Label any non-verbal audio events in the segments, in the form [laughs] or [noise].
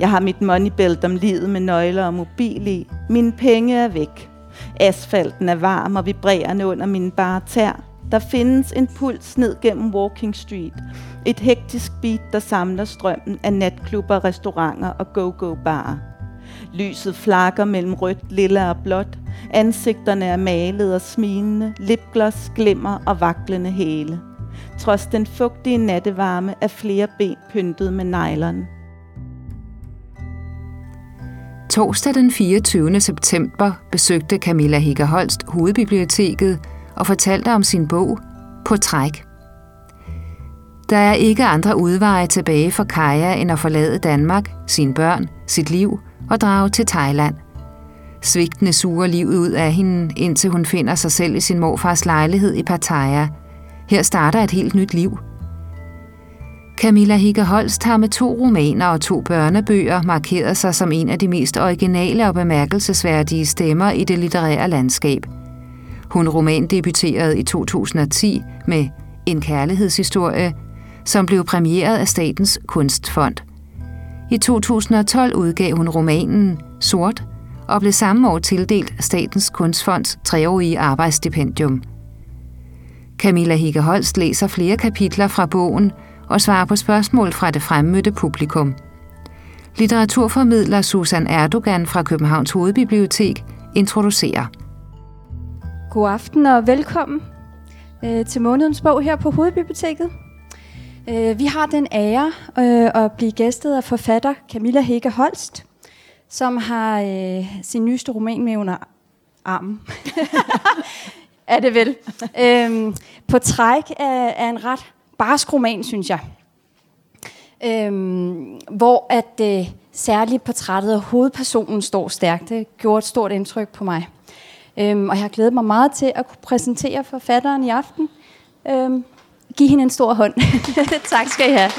Jeg har mit moneybelt om livet med nøgler og mobil i. Mine penge er væk. Asfalten er varm og vibrerende under mine bare tær. Der findes en puls ned gennem Walking Street. Et hektisk beat, der samler strømmen af natklubber, restauranter og go-go-barer. Lyset flakker mellem rødt, lilla og blåt. Ansigterne er malet og smilende, lipgloss, glimmer og vaklende hæle. Trods den fugtige nattevarme er flere ben pyntet med nylon. Torsdag den 24. september besøgte Camilla Higger Holst Hovedbiblioteket og fortalte om sin bog På træk. Der er ikke andre udveje tilbage for Kaja end at forlade Danmark, sine børn, sit liv og drage til Thailand. Svigtende suger livet ud af hende, indtil hun finder sig selv i sin morfars lejlighed i Pattaya. Her starter et helt nyt liv. Camilla Higge Holst har med to romaner og to børnebøger markeret sig som en af de mest originale og bemærkelsesværdige stemmer i det litterære landskab. Hun romandebuterede i 2010 med En kærlighedshistorie, som blev præmieret af Statens Kunstfond. I 2012 udgav hun romanen Sort og blev samme år tildelt Statens Kunstfonds treårige arbejdsstipendium. Camilla Higge Holst læser flere kapitler fra bogen og svarer på spørgsmål fra det fremmødte publikum. Litteraturformidler Susan Erdogan fra Københavns Hovedbibliotek introducerer. God aften og velkommen øh, til månedens bog her på Hovedbiblioteket. Øh, vi har den ære øh, at blive gæstet af forfatter Camilla Hege Holst, som har øh, sin nyeste roman med under armen. [laughs] er det vel? [laughs] øhm, på træk er, er en ret barsk roman, synes jeg. Øhm, hvor at øh, særligt portrættet af hovedpersonen står stærkt. Det gjorde et stort indtryk på mig. Øhm, og jeg har glædet mig meget til at kunne præsentere forfatteren i aften. Øhm, giv hende en stor hånd. [laughs] tak skal I have.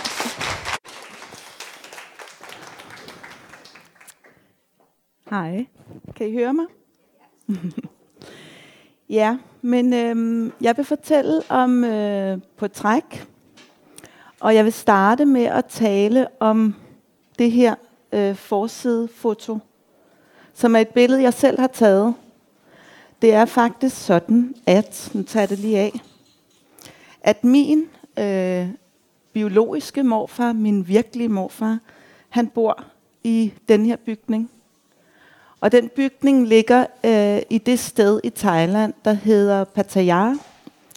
Hej. Kan I høre mig? [laughs] ja, men øhm, jeg vil fortælle om øh, på træk, og jeg vil starte med at tale om det her øh, forsidefoto, som er et billede, jeg selv har taget. Det er faktisk sådan, at, nu tager jeg det lige af, at min øh, biologiske morfar, min virkelige morfar, han bor i den her bygning. Og den bygning ligger øh, i det sted i Thailand, der hedder Pattaya,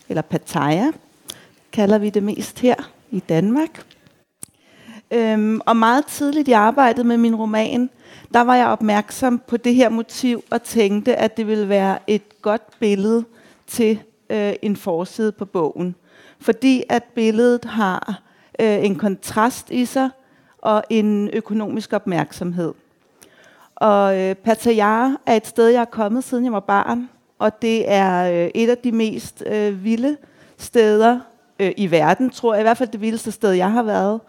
eller Pattaya, kalder vi det mest her i Danmark. Øhm, og meget tidligt i arbejdet med min roman, der var jeg opmærksom på det her motiv og tænkte, at det ville være et godt billede til øh, en forside på bogen. Fordi at billedet har øh, en kontrast i sig og en økonomisk opmærksomhed. Og øh, Pattaya er et sted, jeg er kommet siden jeg var barn, og det er øh, et af de mest øh, vilde steder øh, i verden, tror jeg. I hvert fald det vildeste sted, jeg har været.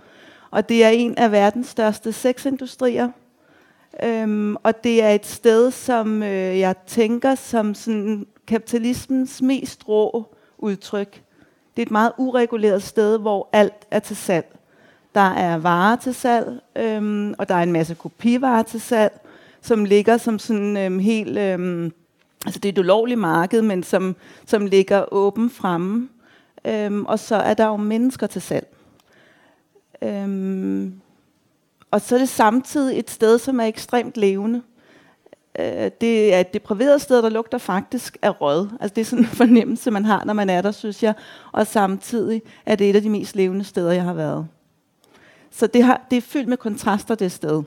Og det er en af verdens største sexindustrier. Øhm, og det er et sted, som øh, jeg tænker som sådan kapitalismens mest rå udtryk. Det er et meget ureguleret sted, hvor alt er til salg. Der er varer til salg, øhm, og der er en masse kopivarer til salg, som ligger som sådan øhm, helt... Øhm, altså det er et ulovligt marked, men som, som ligger åben fremme. Øhm, og så er der jo mennesker til salg. Øhm, og så er det samtidig et sted, som er ekstremt levende. Øh, det er et depriveret sted, der lugter faktisk af rød. Altså det er sådan en [laughs] fornemmelse, man har, når man er der, synes jeg. Og samtidig er det et af de mest levende steder, jeg har været. Så det, har, det er fyldt med kontraster, det sted.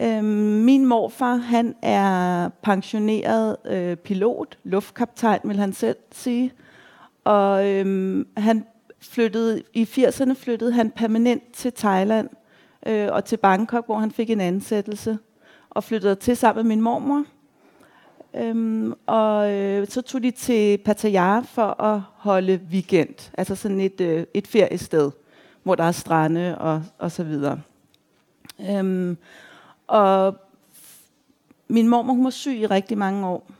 Øhm, min morfar, han er pensioneret øh, pilot, luftkaptajn vil han selv sige. Og øhm, han flyttede, i 80'erne flyttede han permanent til Thailand øh, og til Bangkok, hvor han fik en ansættelse og flyttede til sammen med min mormor. Øhm, og øh, så tog de til Pattaya for at holde weekend, altså sådan et, øh, et feriested, hvor der er strande og, og så videre. Øhm, og min mormor hun var syg i rigtig mange år,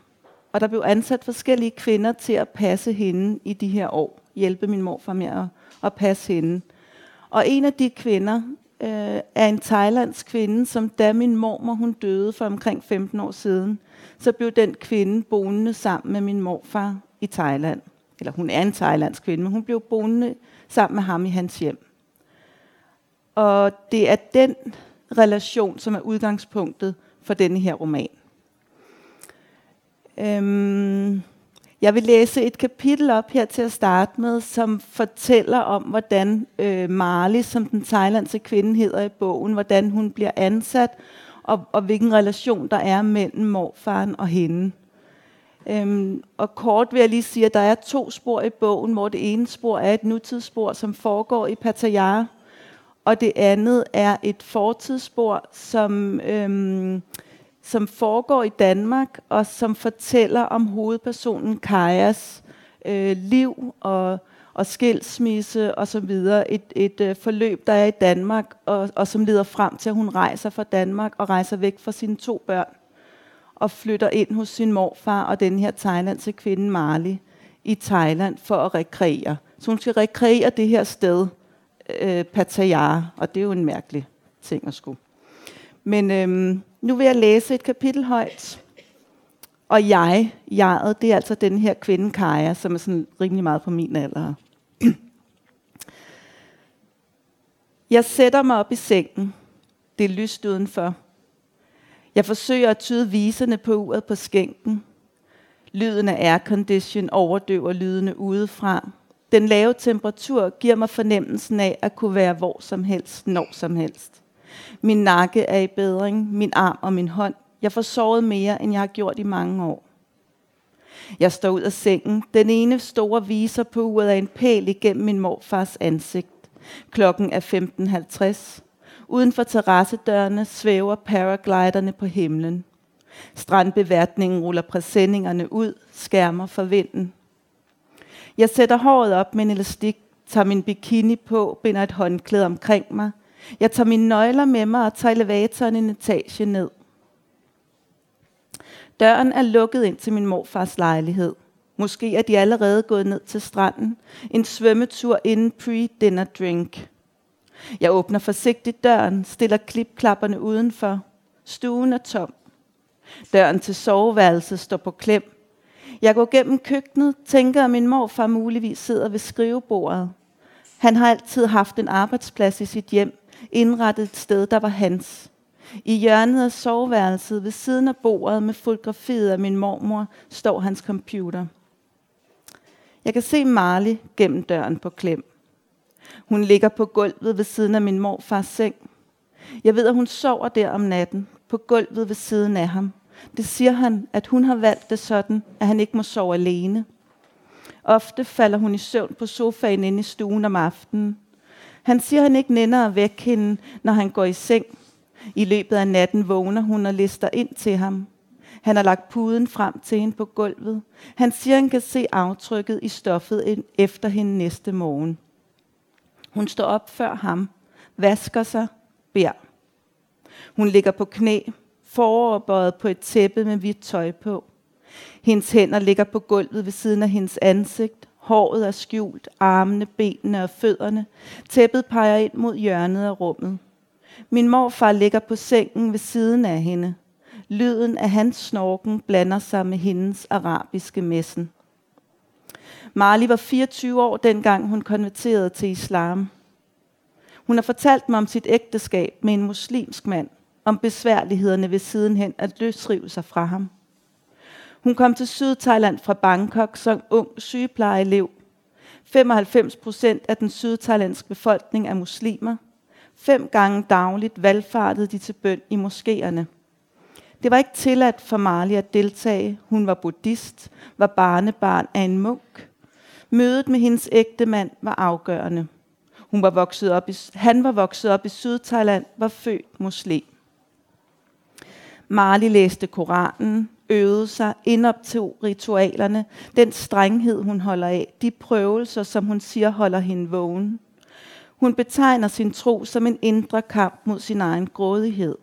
og der blev ansat forskellige kvinder til at passe hende i de her år, hjælpe min morfar med at, at passe hende. Og en af de kvinder, øh, er en thailandsk kvinde, som da min mormor hun døde for omkring 15 år siden, så blev den kvinde boende sammen med min morfar i Thailand. Eller hun er en thailandsk kvinde, men hun blev boende sammen med ham i hans hjem. Og det er den relation, som er udgangspunktet for denne her roman. Øhm, jeg vil læse et kapitel op her til at starte med, som fortæller om, hvordan øh, Marley, som den thailandske kvinde hedder i bogen, hvordan hun bliver ansat, og, og hvilken relation der er mellem morfaren og hende. Øhm, og kort vil jeg lige sige, at der er to spor i bogen, hvor det ene spor er et nutidsspor, som foregår i Pattaya, og det andet er et fortidsspor, som, øhm, som foregår i Danmark, og som fortæller om hovedpersonen Kajas øh, liv og, og skilsmisse og så videre. Et, et øh, forløb, der er i Danmark, og, og som leder frem til, at hun rejser fra Danmark og rejser væk fra sine to børn og flytter ind hos sin morfar og den her thailandske kvinde Marley i Thailand for at rekreere. Så hun skal rekreere det her sted, øh, Pattaya, og det er jo en mærkelig ting at skulle. Men øhm, nu vil jeg læse et kapitel højt. Og jeg, jeget, det er altså den her kvinde Kaja, som er sådan rimelig meget på min alder. [clears throat] Jeg sætter mig op i sengen. Det er lyst udenfor. Jeg forsøger at tyde viserne på uret på skænken. Lyden af aircondition overdøver lydene udefra. Den lave temperatur giver mig fornemmelsen af at kunne være hvor som helst, når som helst. Min nakke er i bedring, min arm og min hånd. Jeg får sovet mere, end jeg har gjort i mange år. Jeg står ud af sengen. Den ene store viser på uret af en pæl igennem min morfars ansigt. Klokken er 15.50. Uden for terrassedørene svæver paragliderne på himlen. Strandbeværtningen ruller præsendingerne ud, skærmer for vinden. Jeg sætter håret op med en elastik, tager min bikini på, binder et håndklæde omkring mig. Jeg tager mine nøgler med mig og tager elevatoren en etage ned. Døren er lukket ind til min morfars lejlighed. Måske er de allerede gået ned til stranden. En svømmetur inden pre-dinner drink. Jeg åbner forsigtigt døren, stiller klipklapperne udenfor. Stuen er tom. Døren til soveværelset står på klem. Jeg går gennem køkkenet, tænker, at min morfar muligvis sidder ved skrivebordet. Han har altid haft en arbejdsplads i sit hjem, indrettet et sted, der var hans. I hjørnet af soveværelset ved siden af bordet med fotografiet af min mormor står hans computer. Jeg kan se Marley gennem døren på klem. Hun ligger på gulvet ved siden af min morfars seng. Jeg ved, at hun sover der om natten, på gulvet ved siden af ham. Det siger han, at hun har valgt det sådan, at han ikke må sove alene. Ofte falder hun i søvn på sofaen inde i stuen om aftenen. Han siger, at han ikke nænder at vække hende, når han går i seng. I løbet af natten vågner hun og lister ind til ham. Han har lagt puden frem til hende på gulvet. Han siger, at han kan se aftrykket i stoffet efter hende næste morgen. Hun står op før ham, vasker sig, beder. Hun ligger på knæ, foroverbøjet på et tæppe med hvidt tøj på. Hendes hænder ligger på gulvet ved siden af hendes ansigt. Håret er skjult, armene, benene og fødderne. Tæppet peger ind mod hjørnet af rummet. Min morfar ligger på sengen ved siden af hende. Lyden af hans snorken blander sig med hendes arabiske messen. Marli var 24 år dengang hun konverterede til islam. Hun har fortalt mig om sit ægteskab med en muslimsk mand, om besværlighederne ved sidenhen at løsrive sig fra ham. Hun kom til Sydthailand fra Bangkok som ung sygeplejeelev. 95 procent af den sydthailandske befolkning er muslimer. Fem gange dagligt valgfartede de til bøn i moskéerne. Det var ikke tilladt for Marley at deltage. Hun var buddhist, var barnebarn af en munk. Mødet med hendes ægte mand var afgørende. Hun var vokset op i, han var vokset op i Sydthailand, var født muslim. Marley læste Koranen, øvede sig ind op til ritualerne, den strenghed, hun holder af, de prøvelser, som hun siger holder hende vågen. Hun betegner sin tro som en indre kamp mod sin egen grådighed.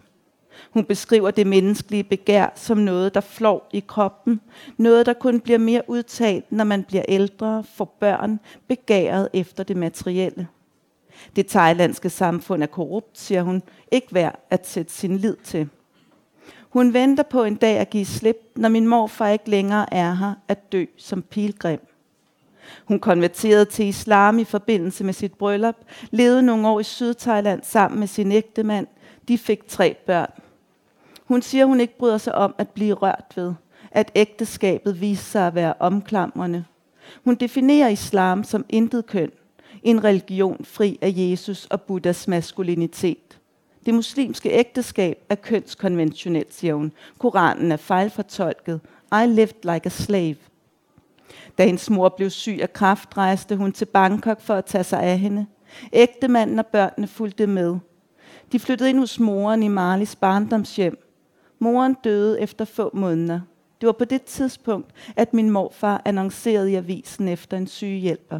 Hun beskriver det menneskelige begær som noget, der flår i kroppen, noget, der kun bliver mere udtalt, når man bliver ældre, får børn, begæret efter det materielle. Det thailandske samfund er korrupt, siger hun, ikke værd at sætte sin lid til. Hun venter på en dag at give slip, når min morfar ikke længere er her at dø som pilgrim. Hun konverterede til islam i forbindelse med sit bryllup, levede nogle år i Sydthailand sammen med sin ægtemand. De fik tre børn. Hun siger, hun ikke bryder sig om at blive rørt ved, at ægteskabet viser sig at være omklamrende. Hun definerer islam som intet køn, en religion fri af Jesus og Buddhas maskulinitet. Det muslimske ægteskab er kønskonventionelt, siger hun. Koranen er fejlfortolket. I lived like a slave. Da hendes mor blev syg af kræft, rejste hun til Bangkok for at tage sig af hende. Ægtemanden og børnene fulgte med. De flyttede ind hos moren i Marlis barndomshjem. Moren døde efter få måneder. Det var på det tidspunkt, at min morfar annoncerede i avisen efter en sygehjælper.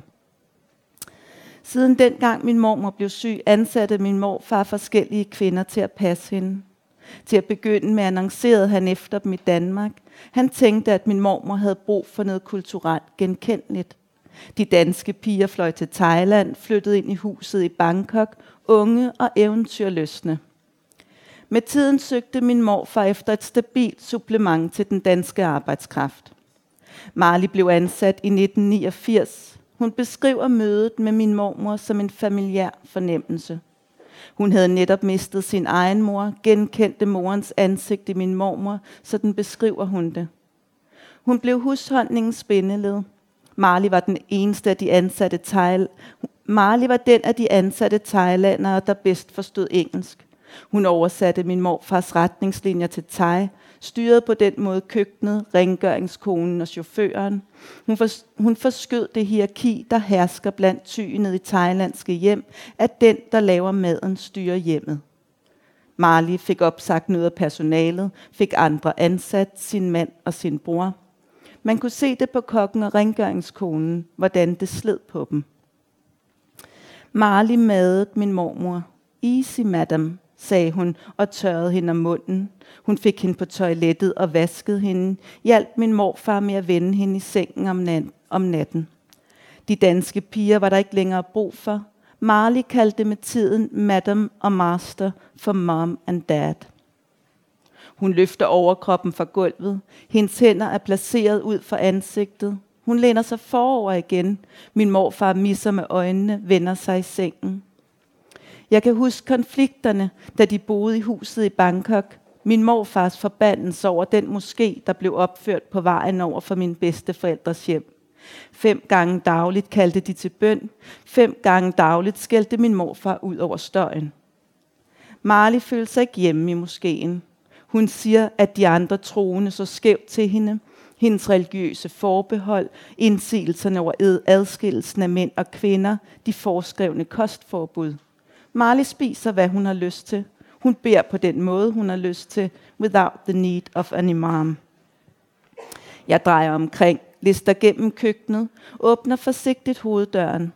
Siden dengang min mormor blev syg, ansatte min morfar forskellige kvinder til at passe hende. Til at begynde med annoncerede han efter dem i Danmark. Han tænkte, at min mormor havde brug for noget kulturelt genkendeligt. De danske piger fløj til Thailand, flyttede ind i huset i Bangkok, unge og eventyrløsne. Med tiden søgte min morfar efter et stabilt supplement til den danske arbejdskraft. Marli blev ansat i 1989. Hun beskriver mødet med min mormor som en familiær fornemmelse. Hun havde netop mistet sin egen mor, genkendte morens ansigt i min mormor, så den beskriver hun det. Hun blev husholdningens spindeled. Marley var den eneste af de ansatte Thailand. Marley var den af de ansatte thailandere, der bedst forstod engelsk. Hun oversatte min morfars retningslinjer til thai, styrede på den måde køkkenet, rengøringskonen og chaufføren. Hun, for, hun forskød det hierarki, der hersker blandt tyene i thailandske hjem, at den, der laver maden, styrer hjemmet. Marley fik opsagt noget af personalet, fik andre ansat, sin mand og sin bror. Man kunne se det på kokken og rengøringskonen, hvordan det sled på dem. Marley madede min mormor. Easy, madam, sagde hun og tørrede hende om munden. Hun fik hende på toilettet og vaskede hende, hjalp min morfar med at vende hende i sengen om, nat- om natten. De danske piger var der ikke længere brug for. Marley kaldte med tiden Madam og Master for Mom and Dad. Hun løfter overkroppen fra gulvet. Hendes hænder er placeret ud for ansigtet. Hun læner sig forover igen. Min morfar misser med øjnene, vender sig i sengen. Jeg kan huske konflikterne, da de boede i huset i Bangkok. Min morfars forbandelse over den moské, der blev opført på vejen over for min bedste forældres hjem. Fem gange dagligt kaldte de til bøn. Fem gange dagligt skældte min morfar ud over støjen. Marley følte sig ikke hjemme i moskeen. Hun siger, at de andre troende så skævt til hende. Hendes religiøse forbehold, indsigelserne over adskillelsen af mænd og kvinder, de forskrevne kostforbud – Marley spiser, hvad hun har lyst til. Hun beder på den måde, hun har lyst til, without the need of an imam. Jeg drejer omkring, lister gennem køkkenet, åbner forsigtigt hoveddøren.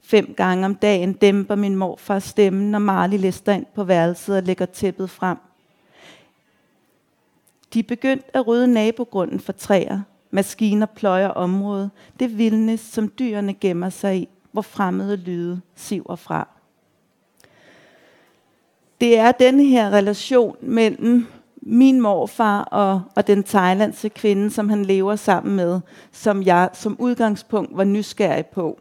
Fem gange om dagen dæmper min morfar stemmen, når Marley lister ind på værelset og lægger tæppet frem. De er begyndt at rydde nabogrunden for træer. Maskiner pløjer området. Det vildnes, som dyrene gemmer sig i, hvor fremmede lyde siver fra det er den her relation mellem min morfar og, og den thailandske kvinde, som han lever sammen med, som jeg som udgangspunkt var nysgerrig på.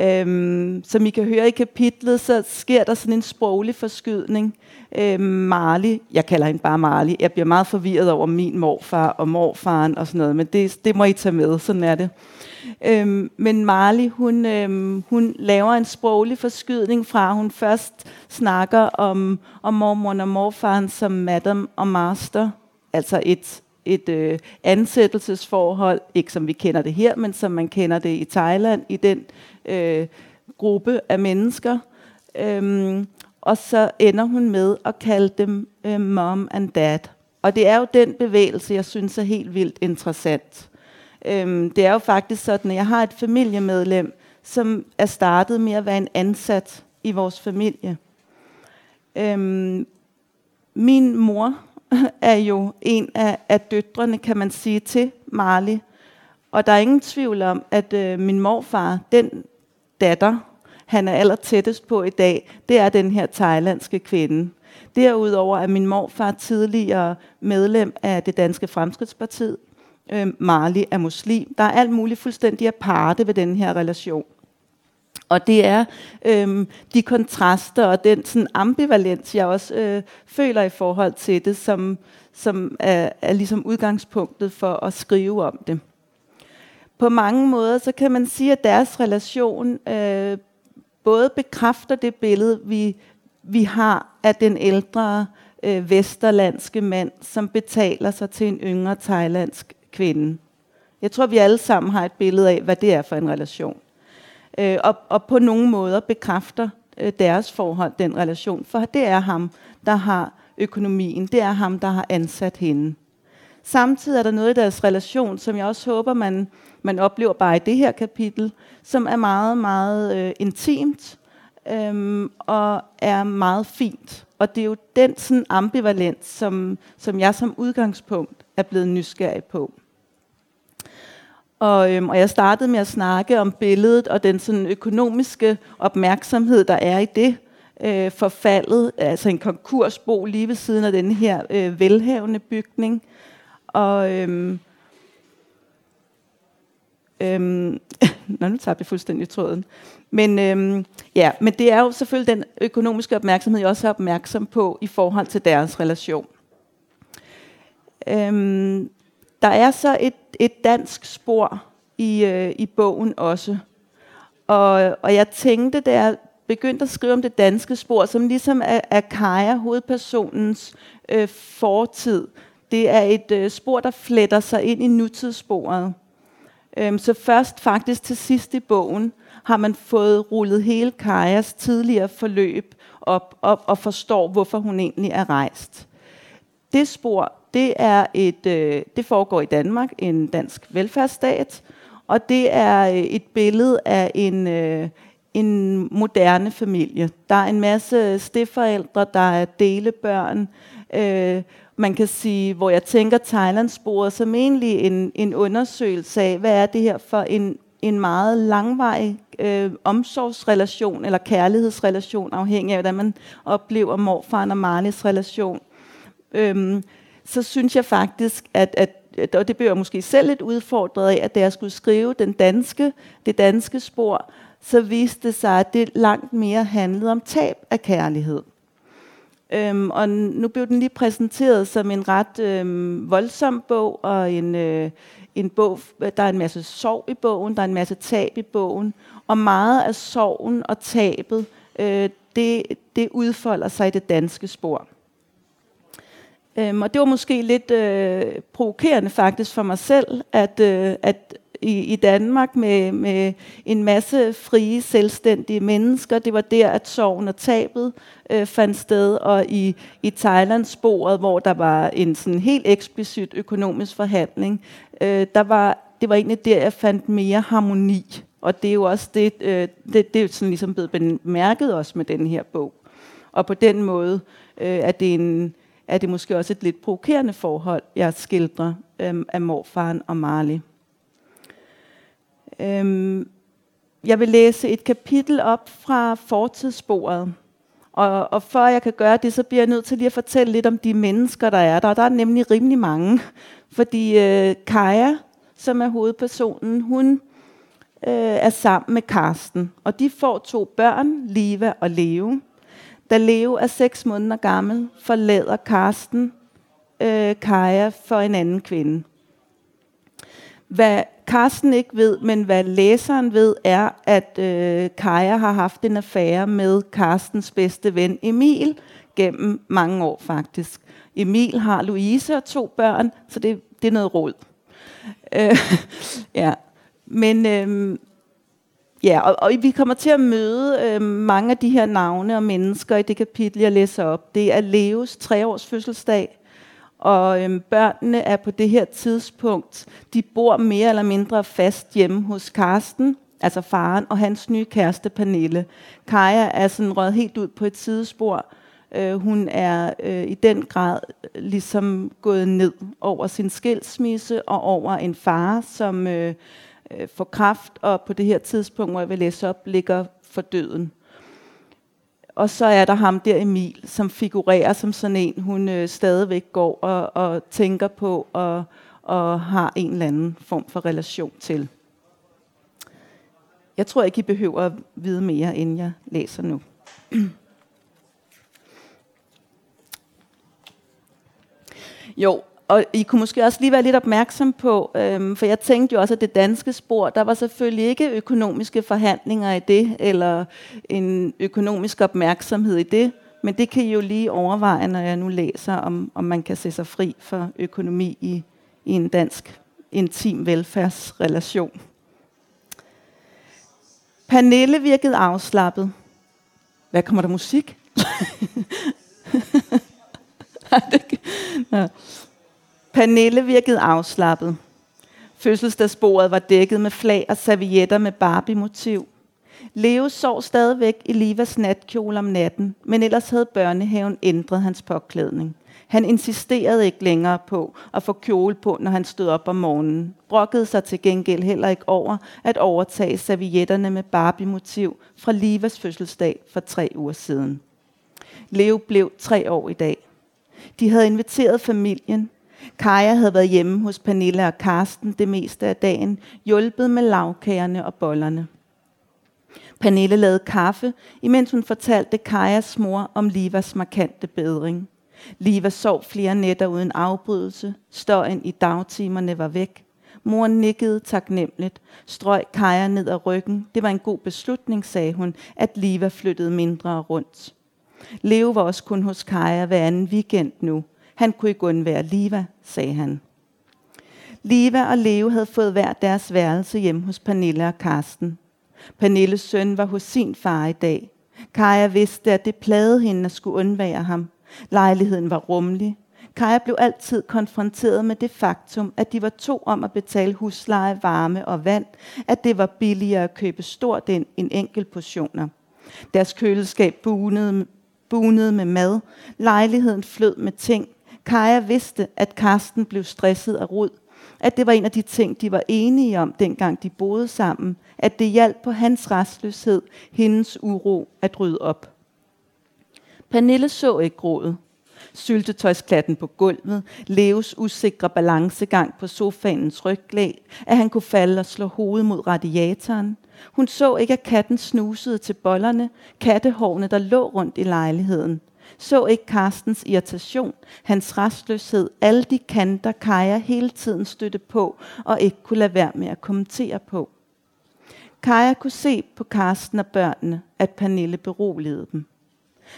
Øhm, som I kan høre i kapitlet, så sker der sådan en sproglig forskydning. Øhm, Marley, jeg kalder hende bare Marley, jeg bliver meget forvirret over min morfar og morfaren og sådan noget, men det, det må I tage med, sådan er det. Øhm, men Marley, hun, øhm, hun laver en sproglig forskydning fra, hun først snakker om, om mormor og morfaren som madam og master, altså et, et øh, ansættelsesforhold, ikke som vi kender det her, men som man kender det i Thailand, i den øh, gruppe af mennesker. Øhm, og så ender hun med at kalde dem øh, mom and dad. Og det er jo den bevægelse, jeg synes er helt vildt interessant. Øhm, det er jo faktisk sådan, at jeg har et familiemedlem, som er startet med at være en ansat i vores familie. Øhm, min mor [laughs] er jo en af, af døtrene, kan man sige, til Marley. Og der er ingen tvivl om, at øh, min morfar, den datter, han er aller tættest på i dag, det er den her thailandske kvinde. Derudover er min morfar tidligere medlem af det danske fremskridtsparti. Øh, Marley er muslim. Der er alt muligt fuldstændig aparte ved den her relation. Og det er øhm, de kontraster og den sådan ambivalens, jeg også øh, føler i forhold til det, som, som er, er ligesom udgangspunktet for at skrive om det. På mange måder så kan man sige, at deres relation øh, både bekræfter det billede, vi, vi har af den ældre øh, vesterlandske mand, som betaler sig til en yngre thailandsk kvinde. Jeg tror, vi alle sammen har et billede af, hvad det er for en relation øh, og, og på nogle måder bekræfter øh, deres forhold, den relation. For det er ham, der har økonomien. Det er ham, der har ansat hende. Samtidig er der noget i deres relation, som jeg også håber, man, man oplever bare i det her kapitel, som er meget, meget øh, intimt øh, og er meget fint. Og det er jo den sådan ambivalens, som, som jeg som udgangspunkt er blevet nysgerrig på. Og, øhm, og jeg startede med at snakke om billedet og den sådan økonomiske opmærksomhed, der er i det. Øh, forfaldet, altså en konkursbo lige ved siden af den her øh, velhavende bygning. Og øhm, øhm, [laughs] Nå, nu tabte jeg fuldstændig tråden. Men, øhm, ja, men det er jo selvfølgelig den økonomiske opmærksomhed, jeg også er opmærksom på i forhold til deres relation. Øhm, der er så et, et dansk spor i, øh, i bogen også. Og, og jeg tænkte, da jeg begyndte at skrive om det danske spor, som ligesom er, er Kaja, hovedpersonens øh, fortid. Det er et øh, spor, der fletter sig ind i nutidssporet. Øhm, så først faktisk til sidst i bogen har man fået rullet hele Kajas tidligere forløb op, op og forstår, hvorfor hun egentlig er rejst. Det spor det er et, øh, det foregår i Danmark, en dansk velfærdsstat, og det er øh, et billede af en, øh, en moderne familie. Der er en masse steforældre, der er delebørn, øh, man kan sige, hvor jeg tænker Thailandsporet som egentlig en, en undersøgelse af, hvad er det her for en, en meget langvarig øh, omsorgsrelation eller kærlighedsrelation, afhængig af, hvordan man oplever morfaren og Marlies relation. Øhm, så synes jeg faktisk, at, at og det blev jeg måske selv lidt udfordret af, at da jeg skulle skrive den danske, det danske spor, så viste det sig, at det langt mere handlede om tab af kærlighed. Øhm, og nu blev den lige præsenteret som en ret øhm, voldsom bog, og en, øh, en bog, der er en masse sorg i bogen, der er en masse tab i bogen, og meget af sorgen og tabet, øh, det, det udfolder sig i det danske spor. Øhm, og det var måske lidt øh, provokerende faktisk for mig selv, at, øh, at i, i Danmark med, med en masse frie, selvstændige mennesker, det var der, at sorgen og tabet øh, fandt sted, og i, i Thailand sporet, hvor der var en sådan helt eksplicit økonomisk forhandling, øh, der var, det var egentlig der, jeg fandt mere harmoni. Og det er jo også det, øh, det, det er jo sådan ligesom blevet bemærket også med den her bog. Og på den måde øh, er det en er det måske også et lidt provokerende forhold, jeg skildrer øhm, af morfaren og Marley. Øhm, jeg vil læse et kapitel op fra fortidssporet. Og, og før jeg kan gøre det, så bliver jeg nødt til lige at fortælle lidt om de mennesker, der er der. Og der er nemlig rimelig mange. Fordi øh, Kaja, som er hovedpersonen, hun øh, er sammen med Karsten. Og de får to børn, Liva og Leo. Da Leo er seks måneder gammel, forlader Karsten øh, Kaja for en anden kvinde. Hvad Karsten ikke ved, men hvad læseren ved, er, at øh, Kaja har haft en affære med Karstens bedste ven Emil gennem mange år faktisk. Emil har Louise og to børn, så det, det er noget råd. Øh, [laughs] ja. Men, øh, Ja, og, og vi kommer til at møde øh, mange af de her navne og mennesker i det kapitel, jeg læser op. Det er Leos treårs fødselsdag, og øh, børnene er på det her tidspunkt, de bor mere eller mindre fast hjemme hos Karsten, altså faren, og hans nye kæreste Pernille. Kaja er sådan røget helt ud på et sidespor. Øh, hun er øh, i den grad ligesom gået ned over sin skilsmisse og over en far, som... Øh, øh, får kraft, og på det her tidspunkt, hvor jeg vil læse op, ligger for døden. Og så er der ham der Emil, som figurerer som sådan en, hun øh, stadigvæk går og, og tænker på og, og har en eller anden form for relation til. Jeg tror ikke, I behøver at vide mere, end jeg læser nu. [clears throat] jo, og I kunne måske også lige være lidt opmærksom på, øhm, for jeg tænkte jo også, at det danske spor, der var selvfølgelig ikke økonomiske forhandlinger i det, eller en økonomisk opmærksomhed i det, men det kan I jo lige overveje, når jeg nu læser, om, om man kan se sig fri for økonomi i, i en dansk intim velfærdsrelation. Pernille virkede afslappet. Hvad kommer der musik? [laughs] Nej. Pernille virkede afslappet. Fødselsdagsbordet var dækket med flag og servietter med Barbie-motiv. Leo sov stadigvæk i Livas natkjole om natten, men ellers havde børnehaven ændret hans påklædning. Han insisterede ikke længere på at få kjole på, når han stod op om morgenen. Brokkede sig til gengæld heller ikke over at overtage servietterne med Barbie-motiv fra Livas fødselsdag for tre uger siden. Leo blev tre år i dag. De havde inviteret familien. Kaja havde været hjemme hos Pernille og Karsten det meste af dagen, hjulpet med lavkagerne og bollerne. Pernille lavede kaffe, imens hun fortalte Kajas mor om Livas markante bedring. Liva sov flere nætter uden afbrydelse. Støjen i dagtimerne var væk. Mor nikkede taknemmeligt, strøg Kaja ned ad ryggen. Det var en god beslutning, sagde hun, at Liva flyttede mindre rundt. Leo var også kun hos Kaja hver anden weekend nu. Han kunne ikke undvære Liva, sagde han. Liva og Leo havde fået hver deres værelse hjem hos Pernille og Karsten. Pernilles søn var hos sin far i dag. Kaja vidste, at det plagede hende at skulle undvære ham. Lejligheden var rummelig. Kaja blev altid konfronteret med det faktum, at de var to om at betale husleje, varme og vand, at det var billigere at købe stort ind end enkelt portioner. Deres køleskab bunede, bunede med mad. Lejligheden flød med ting. Kaja vidste, at Karsten blev stresset af rod. At det var en af de ting, de var enige om, dengang de boede sammen. At det hjalp på hans restløshed, hendes uro at rydde op. Pernille så ikke grådet. Syltetøjsklatten på gulvet, Leos usikre balancegang på sofaens ryglæg, at han kunne falde og slå hovedet mod radiatoren. Hun så ikke, at katten snusede til bollerne, kattehårene, der lå rundt i lejligheden. Så ikke Karstens irritation, hans restløshed, alle de kanter, Kaja hele tiden støtte på og ikke kunne lade være med at kommentere på. Kaja kunne se på Karsten og børnene, at Pernille beroligede dem.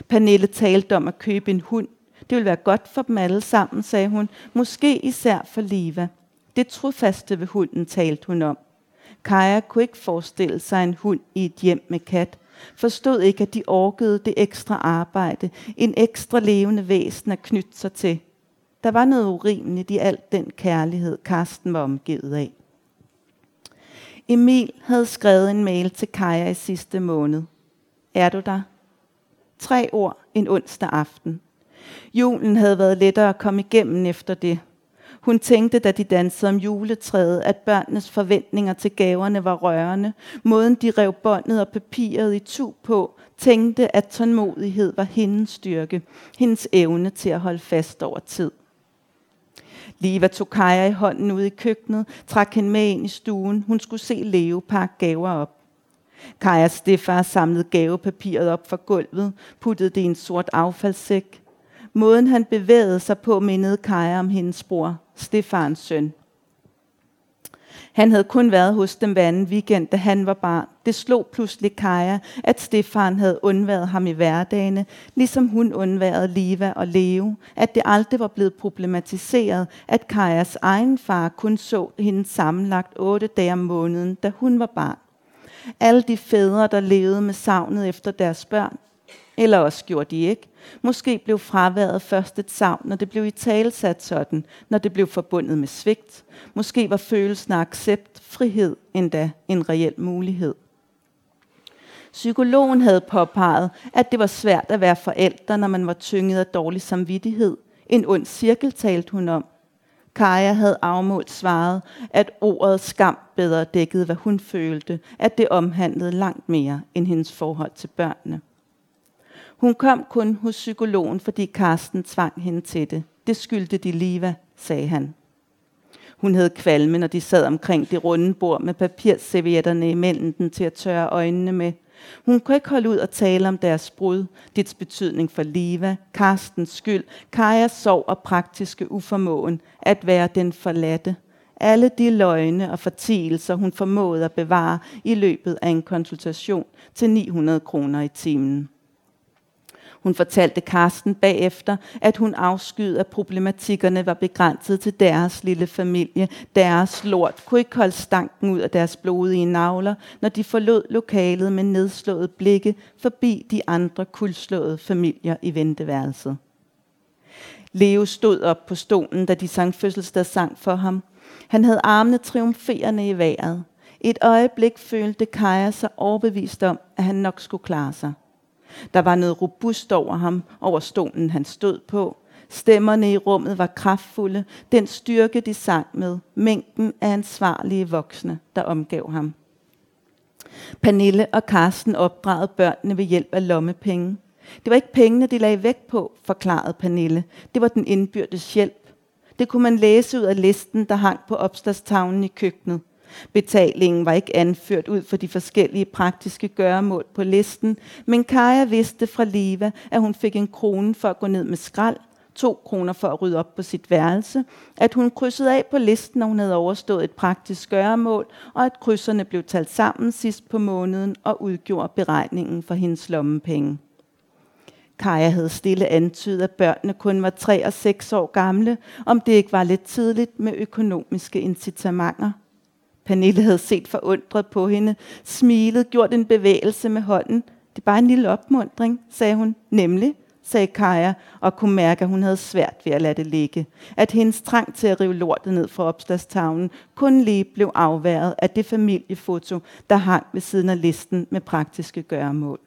Pernille talte om at købe en hund. Det ville være godt for dem alle sammen, sagde hun. Måske især for Liva. Det trofaste ved hunden talte hun om. Kaja kunne ikke forestille sig en hund i et hjem med kat. Forstod ikke, at de orkede det ekstra arbejde. En ekstra levende væsen at knytte sig til. Der var noget urimeligt i alt den kærlighed, Karsten var omgivet af. Emil havde skrevet en mail til Kaja i sidste måned. Er du der? Tre ord en onsdag aften. Julen havde været lettere at komme igennem efter det. Hun tænkte, da de dansede om juletræet, at børnenes forventninger til gaverne var rørende. Måden de rev båndet og papiret i tu på, tænkte, at tålmodighed var hendes styrke, hendes evne til at holde fast over tid. Liva tog Kaja i hånden ud i køkkenet, trak hende med ind i stuen. Hun skulle se Leo pakke gaver op. Kajas stefar samlede gavepapiret op fra gulvet, puttede det i en sort affaldssæk. Måden han bevægede sig på mindede Kaja om hendes bror, Stefans søn. Han havde kun været hos dem hver anden weekend, da han var barn. Det slog pludselig Kaja, at Stefan havde undværet ham i hverdagene, ligesom hun undværede Liva og Leo. At det aldrig var blevet problematiseret, at Kajas egen far kun så hende sammenlagt otte dage om måneden, da hun var barn. Alle de fædre, der levede med savnet efter deres børn, eller også gjorde de ikke. Måske blev fraværet først et savn, når det blev i talsat sådan, når det blev forbundet med svigt. Måske var følelsen af accept, frihed endda en reel mulighed. Psykologen havde påpeget, at det var svært at være forældre, når man var tynget af dårlig samvittighed. En ond cirkel talte hun om. Kaja havde afmålt svaret, at ordet skam bedre dækkede, hvad hun følte, at det omhandlede langt mere end hendes forhold til børnene. Hun kom kun hos psykologen, fordi Karsten tvang hende til det. Det skyldte de Liva, sagde han. Hun havde kvalme, når de sad omkring det runde bord med papirservietterne imellem den til at tørre øjnene med. Hun kunne ikke holde ud og tale om deres brud, dets betydning for Liva, Karstens skyld, Kajas sorg og praktiske uformåen at være den forladte. Alle de løgne og fortielser, hun formåede at bevare i løbet af en konsultation til 900 kroner i timen. Hun fortalte Karsten bagefter, at hun afskyede, at problematikkerne var begrænset til deres lille familie. Deres lort kunne ikke holde stanken ud af deres blodige navler, når de forlod lokalet med nedslået blikke forbi de andre kuldslåede familier i venteværelset. Leo stod op på stolen, da de sang fødselsdagssang for ham. Han havde armene triumferende i vejret. Et øjeblik følte Kaja sig overbevist om, at han nok skulle klare sig. Der var noget robust over ham, over stolen han stod på. Stemmerne i rummet var kraftfulde. Den styrke, de sang med. Mængden af ansvarlige voksne, der omgav ham. Pernille og Karsten opdragede børnene ved hjælp af lommepenge. Det var ikke pengene, de lagde vægt på, forklarede Pernille. Det var den indbyrdes hjælp. Det kunne man læse ud af listen, der hang på opslagstavlen i køkkenet. Betalingen var ikke anført ud for de forskellige praktiske gøremål på listen, men Kaja vidste fra Liva, at hun fik en krone for at gå ned med skrald, to kroner for at rydde op på sit værelse, at hun krydsede af på listen, når hun havde overstået et praktisk gøremål, og at krydserne blev talt sammen sidst på måneden og udgjorde beregningen for hendes lommepenge. Kaja havde stille antydet, at børnene kun var 3 og 6 år gamle, om det ikke var lidt tidligt med økonomiske incitamenter. Pernille havde set forundret på hende, smilet, gjort en bevægelse med hånden. Det er bare en lille opmundring, sagde hun. Nemlig, sagde Kaja, og kunne mærke, at hun havde svært ved at lade det ligge. At hendes trang til at rive lortet ned fra opslagstavlen kun lige blev afværet af det familiefoto, der hang ved siden af listen med praktiske gøremål.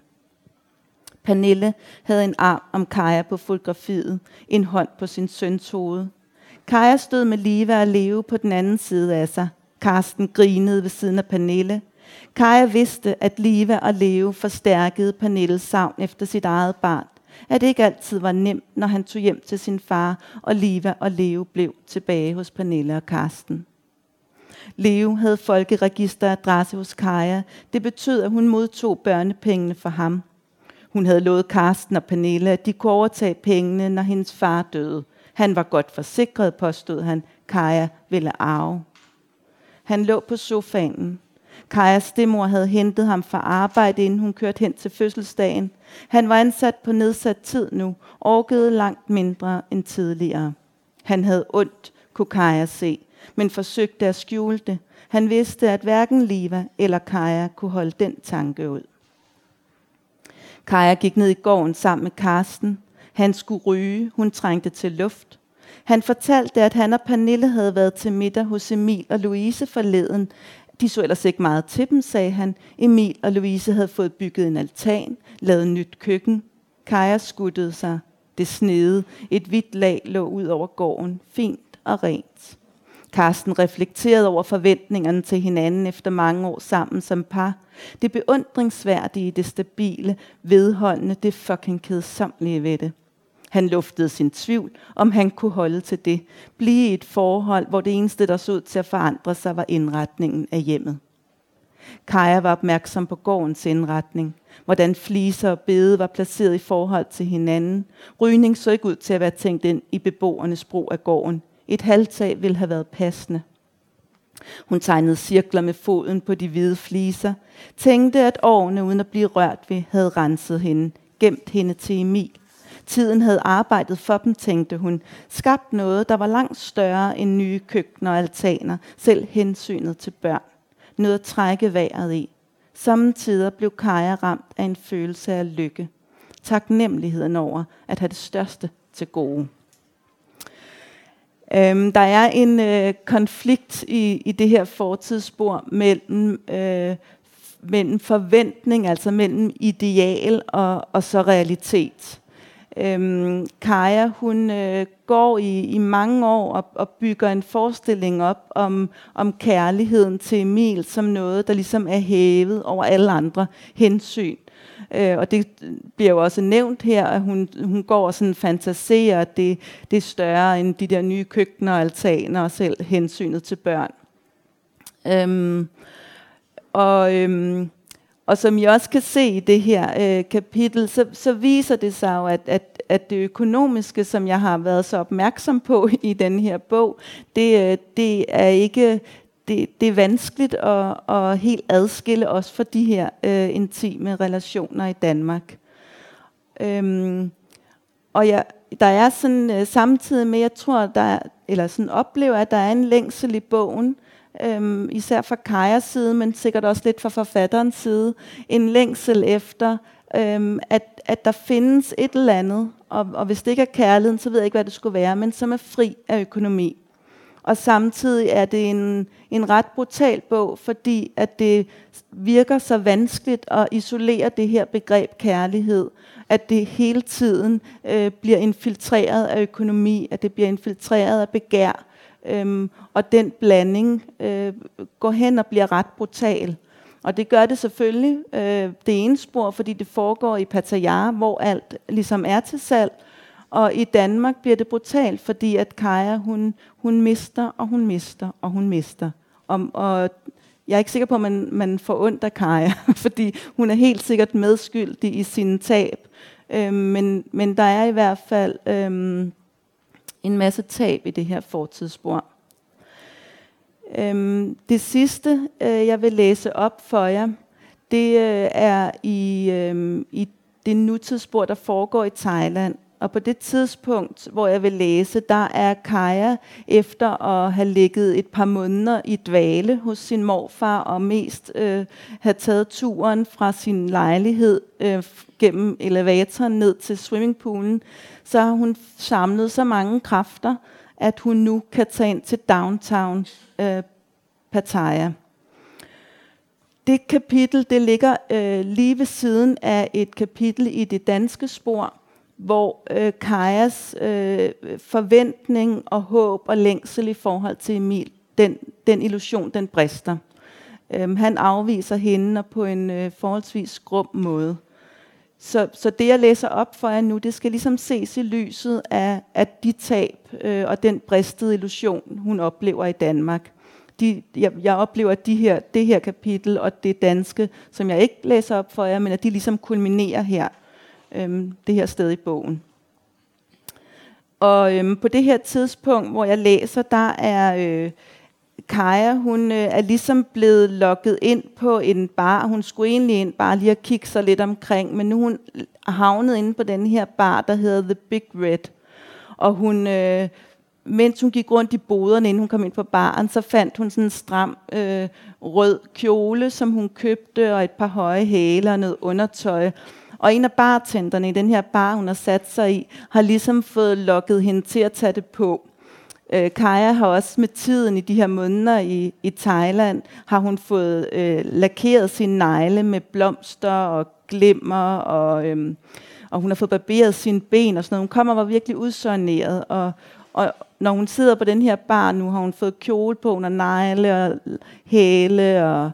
Pernille havde en arm om Kaja på fotografiet, en hånd på sin søns hoved. Kaja stod med Liva og Leo på den anden side af sig – Karsten grinede ved siden af Pernille. Kaja vidste, at Liva og Leo forstærkede Pernilles savn efter sit eget barn. At det ikke altid var nemt, når han tog hjem til sin far, og Liva og Leo blev tilbage hos Pernille og Karsten. Leo havde folkeregisteradresse hos Kaja. Det betød, at hun modtog børnepengene for ham. Hun havde lovet Karsten og Pernille, at de kunne overtage pengene, når hendes far døde. Han var godt forsikret, påstod han. Kaja ville arve. Han lå på sofaen. Kajas stemor havde hentet ham fra arbejde, inden hun kørte hen til fødselsdagen. Han var ansat på nedsat tid nu, orkede langt mindre end tidligere. Han havde ondt, kunne Kaja se, men forsøgte at skjule det. Han vidste, at hverken Liva eller Kaja kunne holde den tanke ud. Kaja gik ned i gården sammen med Karsten. Han skulle ryge, hun trængte til luft. Han fortalte, at han og Pernille havde været til middag hos Emil og Louise forleden. De så ellers ikke meget til dem, sagde han. Emil og Louise havde fået bygget en altan, lavet nyt køkken. Kaja skuttede sig. Det snede. Et hvidt lag lå ud over gården. Fint og rent. Karsten reflekterede over forventningerne til hinanden efter mange år sammen som par. Det beundringsværdige, det stabile, vedholdende, det fucking kedsomlige ved det. Han luftede sin tvivl, om han kunne holde til det. Blive i et forhold, hvor det eneste, der så ud til at forandre sig, var indretningen af hjemmet. Kaja var opmærksom på gårdens indretning. Hvordan fliser og bede var placeret i forhold til hinanden. Rygning så ikke ud til at være tænkt ind i beboernes brug af gården. Et halvtag ville have været passende. Hun tegnede cirkler med foden på de hvide fliser. Tænkte, at årene uden at blive rørt ved, havde renset hende, gemt hende til Emil. Tiden havde arbejdet for dem, tænkte hun. Skabt noget, der var langt større end nye køkkener og altaner, selv hensynet til børn. Noget at trække vejret i. Samtidig blev Kaja ramt af en følelse af lykke. Taknemmeligheden over at have det største til gode. Øhm, der er en øh, konflikt i, i det her fortidsspor mellem, øh, mellem forventning, altså mellem ideal og, og så realitet. Øhm, Kaja, hun øh, går i, i mange år og, og bygger en forestilling op om, om kærligheden til Emil som noget, der ligesom er hævet over alle andre hensyn. Øh, og det bliver jo også nævnt her, at hun, hun går og sådan fantaserer, at det, det er større end de der nye køkkener og altaner og selv hensynet til børn. Øhm, og, øhm, og som I også kan se i det her øh, kapitel, så, så viser det sig jo, at, at, at det økonomiske, som jeg har været så opmærksom på [laughs] i den her bog, det, øh, det er ikke det, det er vanskeligt at, at helt adskille os fra de her øh, intime relationer i Danmark. Øhm, og jeg, der er sådan øh, samtidig med, jeg tror, der eller sådan oplever, at der er en længsel i bogen, øhm, især fra Kajas side, men sikkert også lidt fra forfatterens side, en længsel efter, øhm, at, at der findes et eller andet, og, og hvis det ikke er kærligheden, så ved jeg ikke, hvad det skulle være, men som er fri af økonomi. Og samtidig er det en, en ret brutal bog, fordi at det virker så vanskeligt at isolere det her begreb kærlighed, at det hele tiden øh, bliver infiltreret af økonomi, at det bliver infiltreret af begær, øhm, og den blanding øh, går hen og bliver ret brutal. Og det gør det selvfølgelig øh, det ene spor, fordi det foregår i Pattaya, hvor alt ligesom er til salg, og i Danmark bliver det brutalt, fordi at Kaja, hun, hun mister, og hun mister, og hun mister. Og, og jeg er ikke sikker på, at man, man får ondt af Kaja, [laughs] fordi hun er helt sikkert medskyldig i sin tab. Øh, men, men der er i hvert fald Øh, en masse tab i det her fortidsspor. Øhm, det sidste, øh, jeg vil læse op for jer, det øh, er i, øh, i det nutidsspor, der foregår i Thailand. Og på det tidspunkt, hvor jeg vil læse, der er Kaja efter at have ligget et par måneder i dvale hos sin morfar og mest øh, have taget turen fra sin lejlighed øh, gennem elevatoren ned til swimmingpoolen, så har hun samlet så mange kræfter, at hun nu kan tage ind til downtown øh, Pattaya. Det kapitel det ligger øh, lige ved siden af et kapitel i det danske spor, hvor øh, Kajas øh, forventning og håb og længsel i forhold til Emil, den, den illusion, den brister. Øhm, han afviser hende på en øh, forholdsvis grum måde. Så, så det, jeg læser op for jer nu, det skal ligesom ses i lyset af, af de tab øh, og den bristede illusion, hun oplever i Danmark. De, jeg, jeg oplever at de her, det her kapitel og det danske, som jeg ikke læser op for jer, men at de ligesom kulminerer her øhm, det her sted i bogen. Og øhm, på det her tidspunkt, hvor jeg læser, der er øh, Kaja, hun øh, er ligesom blevet lukket ind på en bar. Hun skulle egentlig ind bare lige at kigge sig lidt omkring, men nu hun havnet inde på den her bar, der hedder The Big Red. Og hun, øh, mens hun gik rundt i boderne, inden hun kom ind på baren, så fandt hun sådan en stram øh, rød kjole, som hun købte, og et par høje hæler og noget undertøj. Og en af bartenderne i den her bar, hun har sat sig i, har ligesom fået lukket hende til at tage det på. Øh, Kaja har også med tiden i de her måneder i, i Thailand, har hun fået øh, lakeret sine negle med blomster og glimmer, og, øh, og hun har fået barberet sine ben og sådan noget. Hun kommer og var virkelig udsøgneret, og, og når hun sidder på den her bar nu, har hun fået kjole på, hun har negle og hæle, og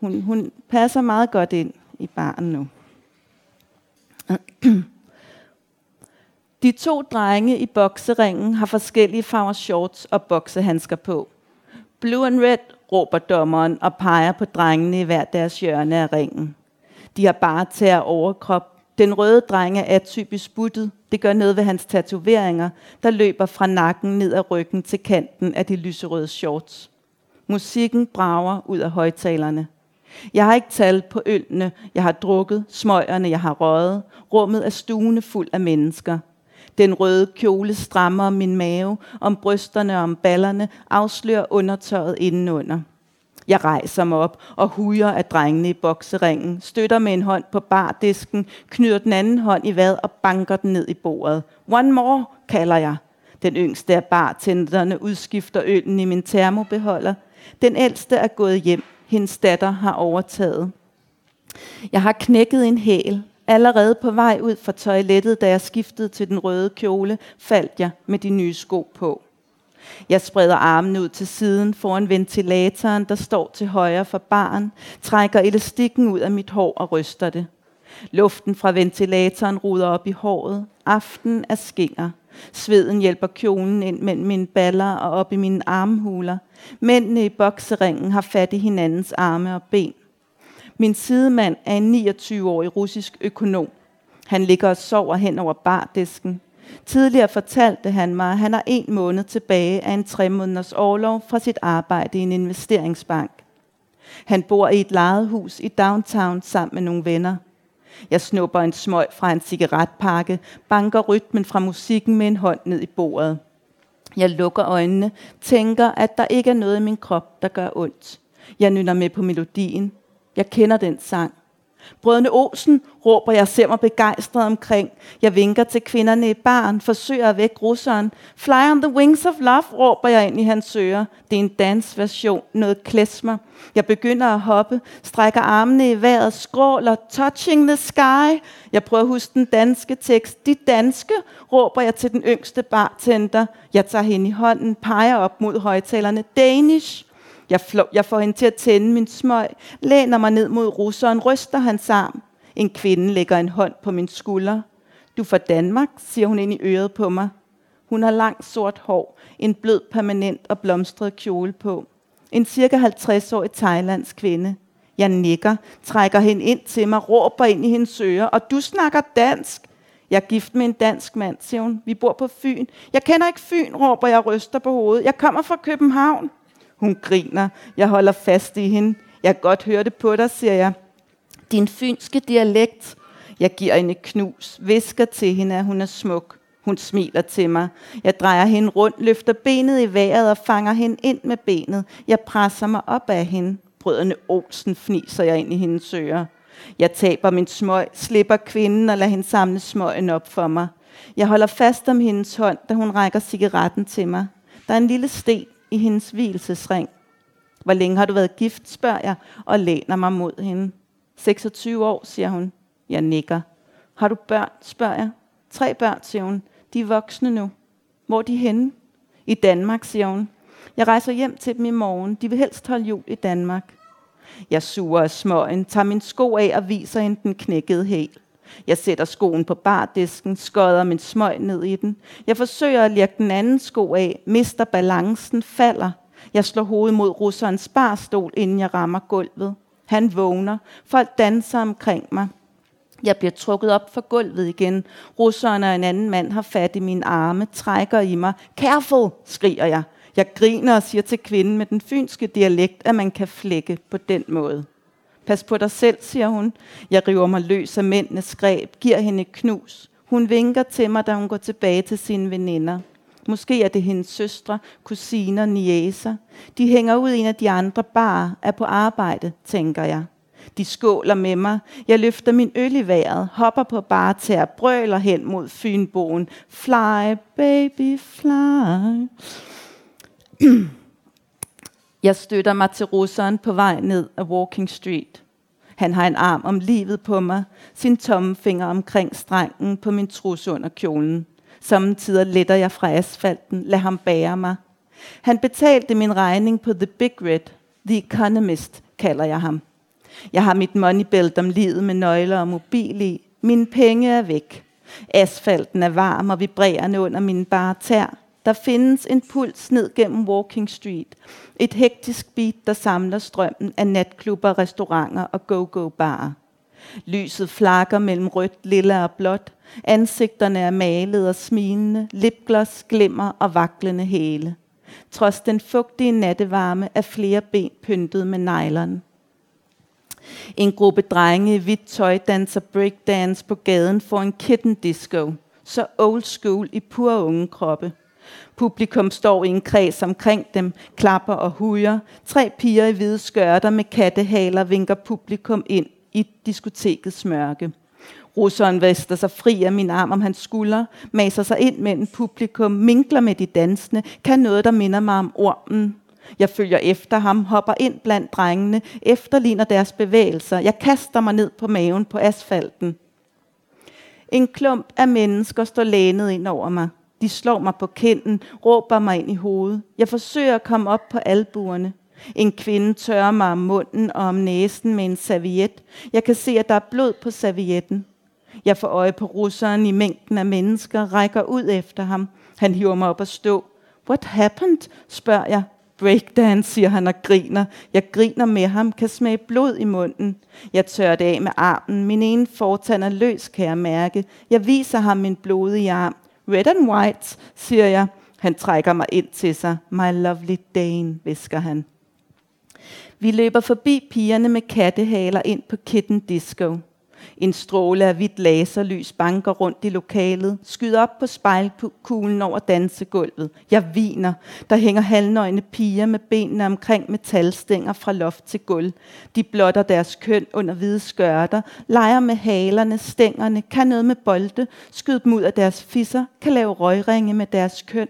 hun, hun passer meget godt ind i baren nu. [clears throat] De to drenge i bokseringen har forskellige farver shorts og boksehandsker på. Blue and red, råber dommeren og peger på drengene i hver deres hjørne af ringen. De har bare tæer overkrop. Den røde dreng er atypisk buttet. Det gør noget ved hans tatoveringer, der løber fra nakken ned ad ryggen til kanten af de lyserøde shorts. Musikken brager ud af højtalerne. Jeg har ikke tal på ølene, jeg har drukket, smøgerne, jeg har røget. Rummet er stuende fuld af mennesker. Den røde kjole strammer min mave, om brysterne og om ballerne, afslører undertøjet indenunder. Jeg rejser mig op og hujer af drengene i bokseringen, støtter med en hånd på bardisken, knyder den anden hånd i vad og banker den ned i bordet. One more, kalder jeg. Den yngste af bartenderne udskifter øllen i min termobeholder. Den ældste er gået hjem hendes datter har overtaget. Jeg har knækket en hæl, Allerede på vej ud fra toilettet, da jeg skiftede til den røde kjole, faldt jeg med de nye sko på. Jeg spreder armen ud til siden foran ventilatoren, der står til højre for baren, trækker elastikken ud af mit hår og ryster det. Luften fra ventilatoren ruder op i håret. Aften er skinger. Sveden hjælper kjolen ind mellem mine baller og op i mine armhuler. Mændene i bokseringen har fat i hinandens arme og ben. Min sidemand er en 29-årig russisk økonom. Han ligger og sover hen over bardisken. Tidligere fortalte han mig, at han har en måned tilbage af en tre måneders overlov fra sit arbejde i en investeringsbank. Han bor i et lejet hus i downtown sammen med nogle venner. Jeg snupper en smøg fra en cigaretpakke, banker rytmen fra musikken med en hånd ned i bordet. Jeg lukker øjnene, tænker, at der ikke er noget i min krop, der gør ondt. Jeg nynner med på melodien. Jeg kender den sang. Brødrene Olsen, råber jeg, ser mig begejstret omkring. Jeg vinker til kvinderne i baren, forsøger at vække russeren. Fly on the wings of love, råber jeg ind i hans ører. Det er en dansversion, noget klesmer. Jeg begynder at hoppe, strækker armene i vejret, skråler, touching the sky. Jeg prøver at huske den danske tekst. De danske, råber jeg til den yngste bartender. Jeg tager hende i hånden, peger op mod højtalerne. Danish. Jeg, flå, jeg får hende til at tænde min smøg, læner mig ned mod russeren, ryster hans arm. En kvinde lægger en hånd på min skulder. Du er fra Danmark, siger hun ind i øret på mig. Hun har langt sort hår, en blød, permanent og blomstret kjole på. En cirka 50-årig thailandsk kvinde. Jeg nikker, trækker hende ind til mig, råber ind i hendes ører, og du snakker dansk. Jeg er gift med en dansk mand, siger hun. Vi bor på Fyn. Jeg kender ikke Fyn, råber jeg ryster på hovedet. Jeg kommer fra København. Hun griner. Jeg holder fast i hende. Jeg kan godt høre det på dig, siger jeg. Din fynske dialekt. Jeg giver hende knus, visker til hende, at hun er smuk. Hun smiler til mig. Jeg drejer hende rundt, løfter benet i vejret og fanger hende ind med benet. Jeg presser mig op af hende. Brødrene Olsen fniser jeg ind i hendes ører. Jeg taber min smøg, slipper kvinden og lader hende samle smøgen op for mig. Jeg holder fast om hendes hånd, da hun rækker cigaretten til mig. Der er en lille sten i hendes hvilesesring. Hvor længe har du været gift, spørger jeg, og læner mig mod hende. 26 år, siger hun. Jeg nikker. Har du børn, spørger jeg. Tre børn, siger hun. De er voksne nu. Hvor er de henne? I Danmark, siger hun. Jeg rejser hjem til dem i morgen. De vil helst holde jul i Danmark. Jeg suger af smøgen, tager min sko af og viser hende den knækkede hæl. Jeg sætter skoen på bardisken, skodder min smøg ned i den. Jeg forsøger at lirke den anden sko af, mister balancen, falder. Jeg slår hovedet mod russerens barstol, inden jeg rammer gulvet. Han vågner. Folk danser omkring mig. Jeg bliver trukket op for gulvet igen. Russeren og en anden mand har fat i mine arme, trækker i mig. Careful, skriger jeg. Jeg griner og siger til kvinden med den fynske dialekt, at man kan flække på den måde. Pas på dig selv, siger hun. Jeg river mig løs af mændenes greb, giver hende et knus. Hun vinker til mig, da hun går tilbage til sine veninder. Måske er det hendes søstre, kusiner, niæser. De hænger ud i en af de andre bare, er på arbejde, tænker jeg. De skåler med mig. Jeg løfter min øl i vejret, hopper på bare til at brøler hen mod Fynboen. Fly, baby, fly. [clears throat] Jeg støtter mig til russeren på vej ned ad Walking Street. Han har en arm om livet på mig, sin tommefinger omkring strengen på min trus under kjolen. Samtidig letter jeg fra asfalten, lad ham bære mig. Han betalte min regning på The Big Red, The Economist kalder jeg ham. Jeg har mit moneybelt om livet med nøgler og mobil i. Mine penge er væk. Asfalten er varm og vibrerende under mine bare tær. Der findes en puls ned gennem Walking Street. Et hektisk beat, der samler strømmen af natklubber, restauranter og go-go-barer. Lyset flakker mellem rødt, lilla og blåt. Ansigterne er malet og smilende, lipgloss, glimmer og vaklende hæle. Trods den fugtige nattevarme er flere ben pyntet med nylon. En gruppe drenge i hvidt tøj danser breakdance på gaden for en kitten disco. Så old school i pur unge kroppe. Publikum står i en kreds omkring dem, klapper og hujer. Tre piger i hvide skørter med kattehaler vinker publikum ind i diskotekets mørke. Russeren vester sig fri af min arm om hans skulder, maser sig ind mellem publikum, minkler med de dansende, kan noget, der minder mig om ormen. Jeg følger efter ham, hopper ind blandt drengene, efterligner deres bevægelser. Jeg kaster mig ned på maven på asfalten. En klump af mennesker står lænet ind over mig. De slår mig på kinden, råber mig ind i hovedet. Jeg forsøger at komme op på albuerne. En kvinde tørrer mig om munden og om næsen med en serviet. Jeg kan se, at der er blod på servietten. Jeg får øje på russeren i mængden af mennesker, rækker ud efter ham. Han hiver mig op og stå. What happened? spørger jeg. Breakdance, siger han og griner. Jeg griner med ham, kan smage blod i munden. Jeg tørrer det af med armen. Min ene fortand er løs, kan jeg mærke. Jeg viser ham min blodige arm. Red and white, siger jeg. Han trækker mig ind til sig. My lovely Dane, visker han. Vi løber forbi pigerne med kattehaler ind på Kitten Disco. En stråle af hvidt laserlys banker rundt i lokalet, skyder op på spejlkuglen over dansegulvet. Jeg viner. Der hænger halvnøgne piger med benene omkring metalstænger fra loft til gulv. De blotter deres køn under hvide skørter, leger med halerne, stængerne, kan noget med bolde, skyder dem ud af deres fisser, kan lave røgringe med deres køn.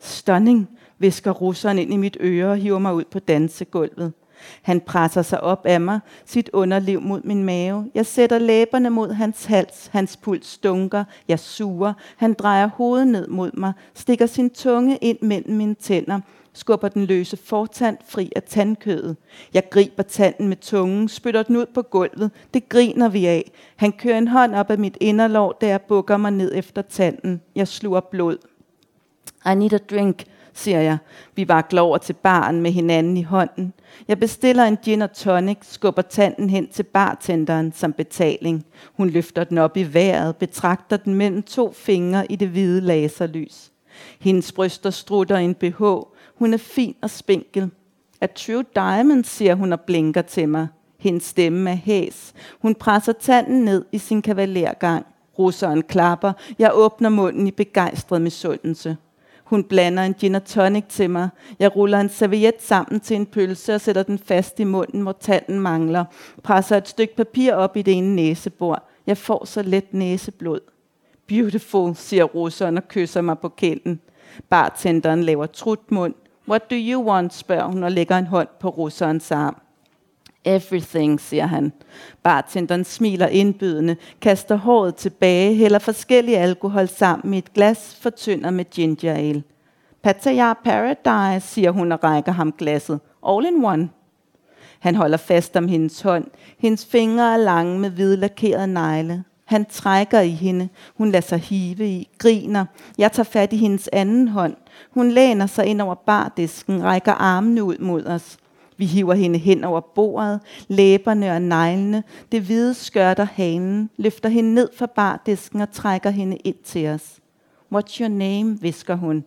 Stunning, visker russeren ind i mit øre og hiver mig ud på dansegulvet. Han presser sig op af mig, sit underliv mod min mave. Jeg sætter læberne mod hans hals, hans puls stunker, jeg suger. Han drejer hovedet ned mod mig, stikker sin tunge ind mellem mine tænder, skubber den løse fortand fri af tandkødet. Jeg griber tanden med tungen, spytter den ud på gulvet. Det griner vi af. Han kører en hånd op af mit inderlov, da jeg bukker mig ned efter tanden. Jeg sluger blod. I need a drink, siger jeg. Vi vakler over til baren med hinanden i hånden. Jeg bestiller en gin og tonic, skubber tanden hen til bartenderen som betaling. Hun løfter den op i vejret, betragter den mellem to fingre i det hvide laserlys. Hendes bryster strutter en BH. Hun er fin og spinkel. A true diamond, siger hun og blinker til mig. Hendes stemme er hæs. Hun presser tanden ned i sin kavalergang. Russeren klapper. Jeg åbner munden i begejstret misundelse. Hun blander en gin og tonic til mig. Jeg ruller en serviet sammen til en pølse og sætter den fast i munden, hvor tanden mangler. Presser et stykke papir op i det ene næsebord. Jeg får så let næseblod. Beautiful, siger russeren og kysser mig på kinden. Bartenderen laver trutmund. What do you want, spørger hun og lægger en hånd på russerens arm. Everything, siger han. Bartenderen smiler indbydende, kaster håret tilbage, hælder forskellige alkohol sammen i et glas, fortynder med ginger ale. Pattaya Paradise, siger hun og rækker ham glasset. All in one. Han holder fast om hendes hånd. Hendes fingre er lange med hvidlakerede negle. Han trækker i hende. Hun lader sig hive i, griner. Jeg tager fat i hendes anden hånd. Hun læner sig ind over bardisken, rækker armene ud mod os. Vi hiver hende hen over bordet, læberne og neglene, det hvide skørter hanen, løfter hende ned fra bardisken og trækker hende ind til os. What's your name, visker hun.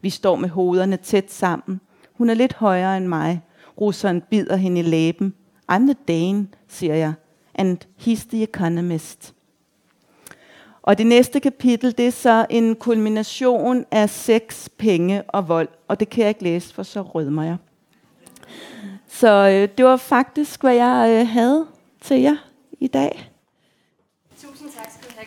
Vi står med hovederne tæt sammen. Hun er lidt højere end mig. Russeren bider hende i læben. I'm the Dane, siger jeg. And he's the economist. Og det næste kapitel, det er så en kulmination af sex, penge og vold. Og det kan jeg ikke læse, for så rødmer jeg. Så øh, det var faktisk, hvad jeg øh, havde til jer i dag. Tusind tak skal du have,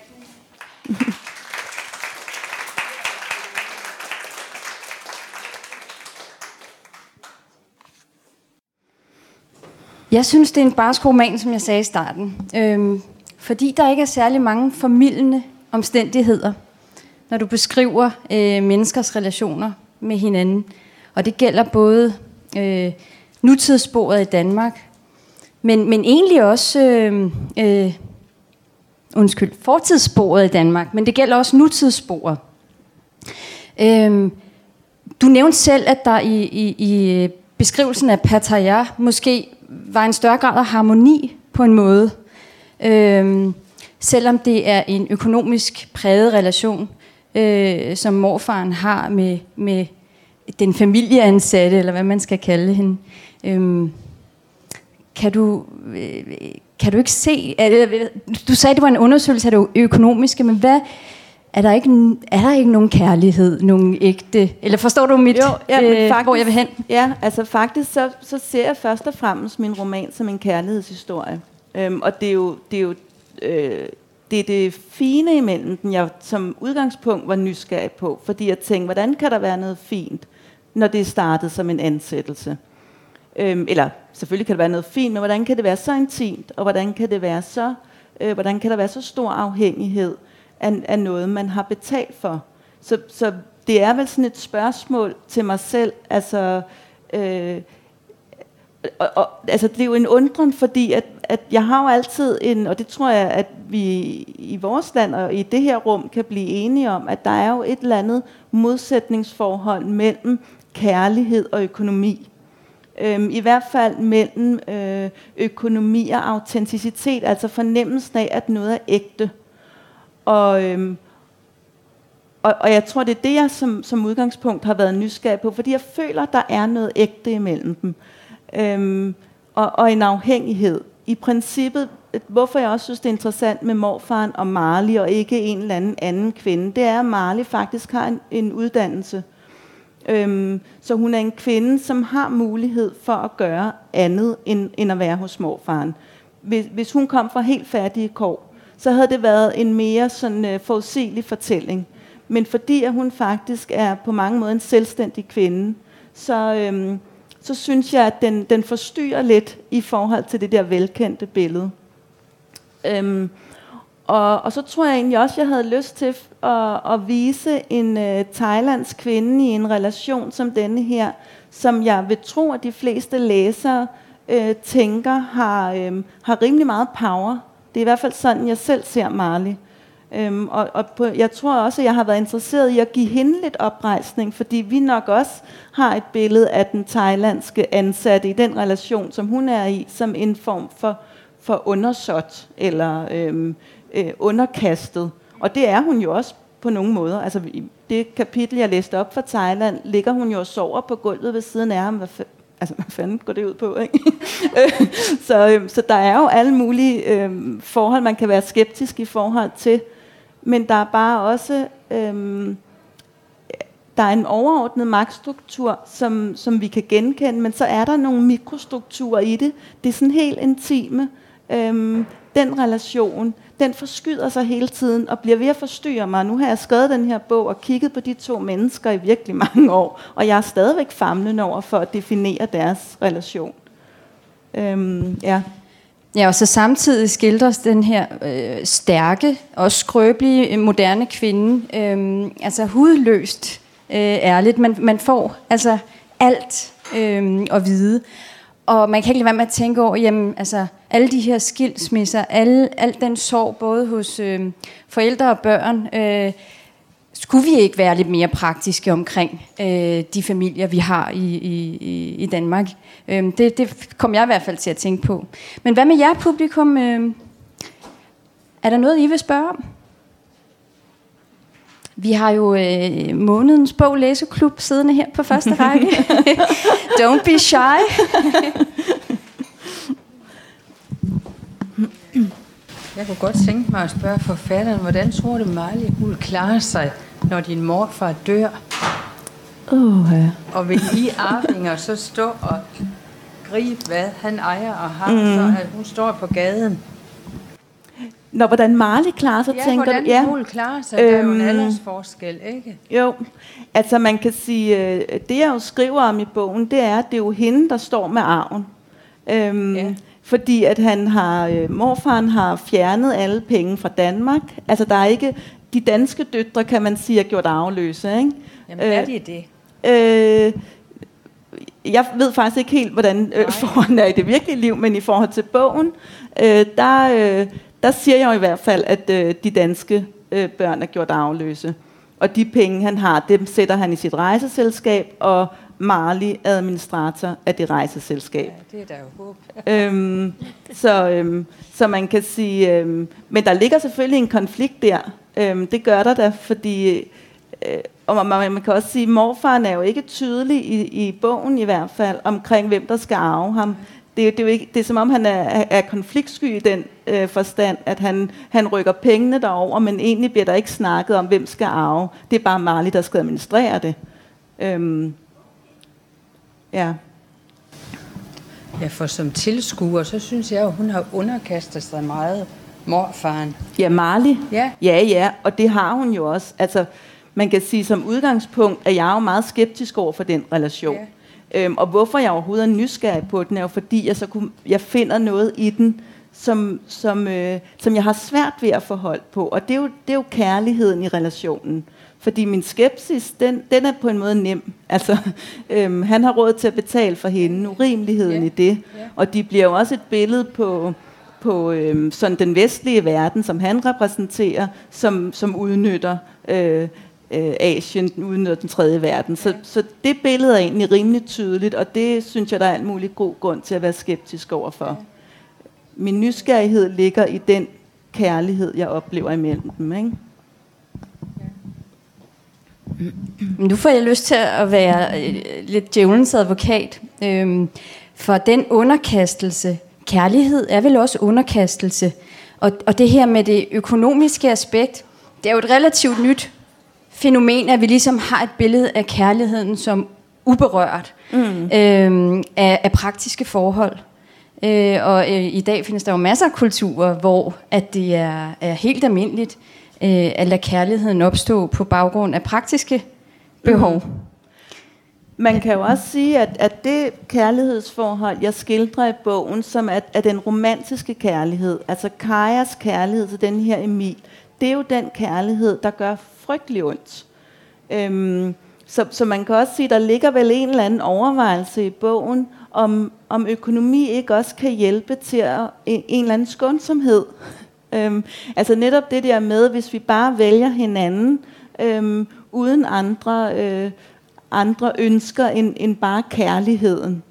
Jeg synes, det er en barsk roman, som jeg sagde i starten. Øhm, fordi der ikke er særlig mange formidlende omstændigheder, når du beskriver øh, menneskers relationer med hinanden. Og det gælder både øh, nutidssporet i Danmark, men, men egentlig også øh, øh, undskyld, fortidssporet i Danmark, men det gælder også nutidssporet. Øh, du nævnte selv, at der i, i, i øh, beskrivelsen af Pattaya måske var en større grad af harmoni på en måde. Øh, selvom det er en økonomisk præget relation, øh, som morfaren har med, med den familieansatte, eller hvad man skal kalde hende. Øhm, kan du, øh, kan du ikke se, eller, du sagde, det var en undersøgelse af det økonomiske, men hvad, er der, ikke, er der ikke nogen kærlighed, nogen ægte, eller forstår du mit, jo, ja, men øh, faktisk, hvor jeg vil hen? Ja, altså faktisk så, så ser jeg først og fremmest min roman som en kærlighedshistorie. Øhm, og det er jo, det er jo øh, det, er det fine imellem den, jeg som udgangspunkt var nysgerrig på, fordi jeg tænkte, hvordan kan der være noget fint, når det er startet som en ansættelse? Øhm, eller selvfølgelig kan det være noget fint, men hvordan kan det være så intimt, og hvordan kan det være så, øh, hvordan kan der være så stor afhængighed af, af noget, man har betalt for. Så, så det er vel sådan et spørgsmål til mig selv, altså... Øh, og, og, altså det er jo en undren, fordi at, at jeg har jo altid en, og det tror jeg, at vi i vores land og i det her rum kan blive enige om, at der er jo et eller andet modsætningsforhold mellem kærlighed og økonomi. Øhm, I hvert fald mellem øh, økonomi og autenticitet, altså fornemmelsen af, at noget er ægte. Og, øhm, og, og jeg tror, det er det, jeg som, som udgangspunkt har været nysgerrig på, fordi jeg føler, der er noget ægte imellem dem. Øhm, og, og en afhængighed. I princippet, øh, hvorfor jeg også synes, det er interessant med morfaren og Marley, og ikke en eller anden anden kvinde, det er, at Marley faktisk har en, en uddannelse. Øhm, så hun er en kvinde, som har mulighed for at gøre andet, end, end at være hos morfaren. Hvis, hvis hun kom fra helt færdige kår, så havde det været en mere sådan øh, forudsigelig fortælling. Men fordi at hun faktisk er på mange måder en selvstændig kvinde, så, øhm, så synes jeg, at den, den forstyrrer lidt i forhold til det der velkendte billede. Øhm, og, og så tror jeg egentlig også, at jeg havde lyst til at, at vise en øh, thailandsk kvinde i en relation som denne her, som jeg vil tro, at de fleste læsere øh, tænker har, øh, har rimelig meget power. Det er i hvert fald sådan, jeg selv ser Marley. Øhm, og og på, jeg tror også, at jeg har været interesseret i at give hende lidt oprejsning, fordi vi nok også har et billede af den thailandske ansatte i den relation, som hun er i, som en form for, for undersåt eller øhm, øh, underkastet. Og det er hun jo også på nogle måder. Altså i det kapitel, jeg læste op fra Thailand, ligger hun jo og sover på gulvet ved siden af ham. Hvad, altså, hvad fanden går det ud på? Ikke? [laughs] så, øhm, så der er jo alle mulige øh, forhold, man kan være skeptisk i forhold til. Men der er bare også... Øh, der er en overordnet magtstruktur, som, som vi kan genkende, men så er der nogle mikrostrukturer i det. Det er sådan helt intime. Øhm, den relation, den forskyder sig hele tiden og bliver ved at forstyrre mig. Nu har jeg skrevet den her bog og kigget på de to mennesker i virkelig mange år, og jeg er stadigvæk famlende over for at definere deres relation. Øhm, ja. Ja, og så samtidig skildres den her øh, stærke, og skrøbelige, øh, moderne kvinde, øh, altså hudløst øh, ærligt. Man, man får altså alt øh, at vide. Og man kan ikke lade være med at tænke over, jamen, altså, alle de her skilsmisser, alle, al den sorg, både hos øh, forældre og børn, øh, skulle vi ikke være lidt mere praktiske omkring øh, de familier, vi har i, i, i Danmark? Øh, det, det kom jeg i hvert fald til at tænke på. Men hvad med jer, publikum? Øh, er der noget, I vil spørge om? Vi har jo øh, månedens bog læseklub siddende her på første række. [laughs] Don't be shy. Jeg kunne godt tænke mig at spørge forfatteren, hvordan tror du, Marley hun klarer sig, når din morfar dør? Oh, ja. Og vil I arvinger så stå og gribe, hvad han ejer og har, mm. så at hun står på gaden? Når hvordan Marley klarer sig, ja, tænker hvordan du? Ja, hun klarer sig. Der er jo en Øhm. aldersforskel, ikke? Jo, altså man kan sige, øh, det jeg jo skriver om i bogen, det er, at det er jo hende, der står med arven. Øhm, Ja. Fordi at han har, øh, morfaren har fjernet alle penge fra Danmark. Altså der er ikke, de danske døtre, kan man sige, er gjort arveløse. Ikke? Jamen, er de det? Øh, jeg ved faktisk ikke helt, hvordan øh, forholdene er i det virkelige liv, men i forhold til bogen, øh, der, øh, der siger jeg jo i hvert fald, at øh, de danske øh, børn er gjort arveløse. Og de penge, han har, dem sætter han i sit rejseselskab, og Marley administrator af det rejseselskab. Ja, det er der jo håb. [laughs] Øhm, så, øhm, så man kan sige, øhm, men der ligger selvfølgelig en konflikt der. Øhm, det gør der da, fordi, øh, og man, man kan også sige, at morfaren er jo ikke tydelig i, i bogen i hvert fald, omkring hvem der skal arve ham. Det, er- det, er, jo ikke, det er som om, han er, er konfliktsky i den øh, forstand, at han, han rykker pengene derover, men egentlig bliver der ikke snakket om, hvem skal arve. Det er bare Marley, der skal administrere det. Øhm, ja. Ja, for som tilskuer, så synes jeg jo, hun har underkastet sig meget morfaren. Ja, Marley. Ja. Ja, ja, og det har hun jo også. Altså, man kan sige, som udgangspunkt er jeg jo meget skeptisk over for den relation. Ja. Øhm, og hvorfor jeg overhovedet er nysgerrig på den, er jo fordi, jeg, så kunne, jeg finder noget i den, som, som, øh, som jeg har svært ved at forholde på. Og det er, jo, det er jo kærligheden i relationen. Fordi min skepsis, den, den er på en måde nem. Altså, [laughs] øhm, han har råd til at betale for hende, urimeligheden yeah. i det. Yeah. Og de bliver jo også et billede på, på øhm, sådan den vestlige verden, som han repræsenterer, som, som udnytter øh, øh, Asien, udnytter den tredje verden. Så, så det billede er egentlig rimelig tydeligt, og det synes jeg, der er alt muligt god grund til at være skeptisk overfor. Min nysgerrighed ligger i den kærlighed, jeg oplever imellem dem. Ikke? Nu får jeg lyst til at være øh, lidt djævelens advokat. Øhm, for den underkastelse, kærlighed er vel også underkastelse. Og, og det her med det økonomiske aspekt, det er jo et relativt nyt fænomen, at vi ligesom har et billede af kærligheden som uberørt mm. øhm, af, af praktiske forhold. Øh, og øh, i dag findes der jo masser af kulturer, hvor at det er, er helt almindeligt øh, at lade kærligheden opstå på baggrund af praktiske behov. Mm. Man kan jo også sige, at, at det kærlighedsforhold, jeg skildrer i bogen, som er, er den romantiske kærlighed, altså Kajas kærlighed til den her Emil, det er jo den kærlighed, der gør frygtelig ondt. Øhm, så, så man kan også sige, der ligger vel en eller anden overvejelse i bogen, om, om økonomi ikke også kan hjælpe til at, en, en eller anden skånsomhed øhm, altså netop det der med, hvis vi bare vælger hinanden, øhm, uden andre, øh, andre ønsker end, end bare kærligheden.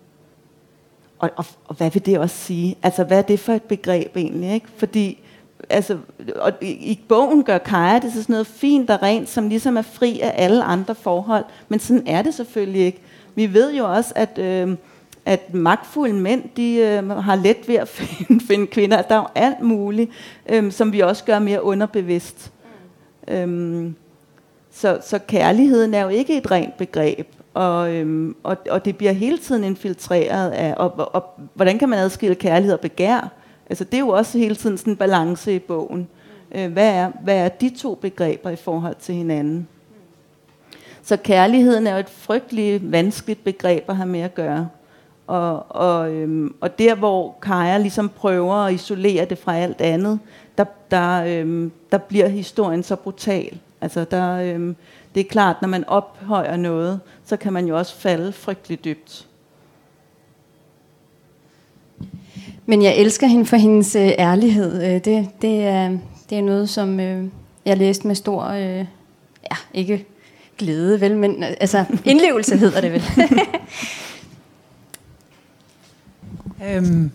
Og, og, og hvad vil det også sige? Altså hvad er det for et begreb egentlig? Ikke? Fordi altså, og i, i bogen gør Kaja det til sådan noget fint og rent, som ligesom er fri af alle andre forhold. Men sådan er det selvfølgelig ikke. Vi ved jo også, at, øh, at magtfulde mænd, de øh, har let ved at [laughs] finde, finde kvinder. Der er jo alt muligt, øh, som vi også gør mere underbevidst. Mm. Øh, så, så kærligheden er jo ikke et rent begreb. Og, øhm, og, og det bliver hele tiden infiltreret af, og, og, og hvordan kan man adskille kærlighed og begær? Altså det er jo også hele tiden sådan en balance i bogen. Øh, hvad, er, hvad er de to begreber i forhold til hinanden? Så kærligheden er jo et frygteligt vanskeligt begreb at have med at gøre. Og, og, øhm, og der hvor Kaja ligesom prøver at isolere det fra alt andet, der, der, øhm, der bliver historien så brutal. Altså der, øhm, det er klart, når man ophøjer noget, så kan man jo også falde frygteligt dybt. Men jeg elsker hende for hendes øh, ærlighed. Øh, det, det, er, det er noget, som øh, jeg læste med stor, øh, ja, ikke glæde vel, men altså indlevelse hedder det vel. [laughs] øhm,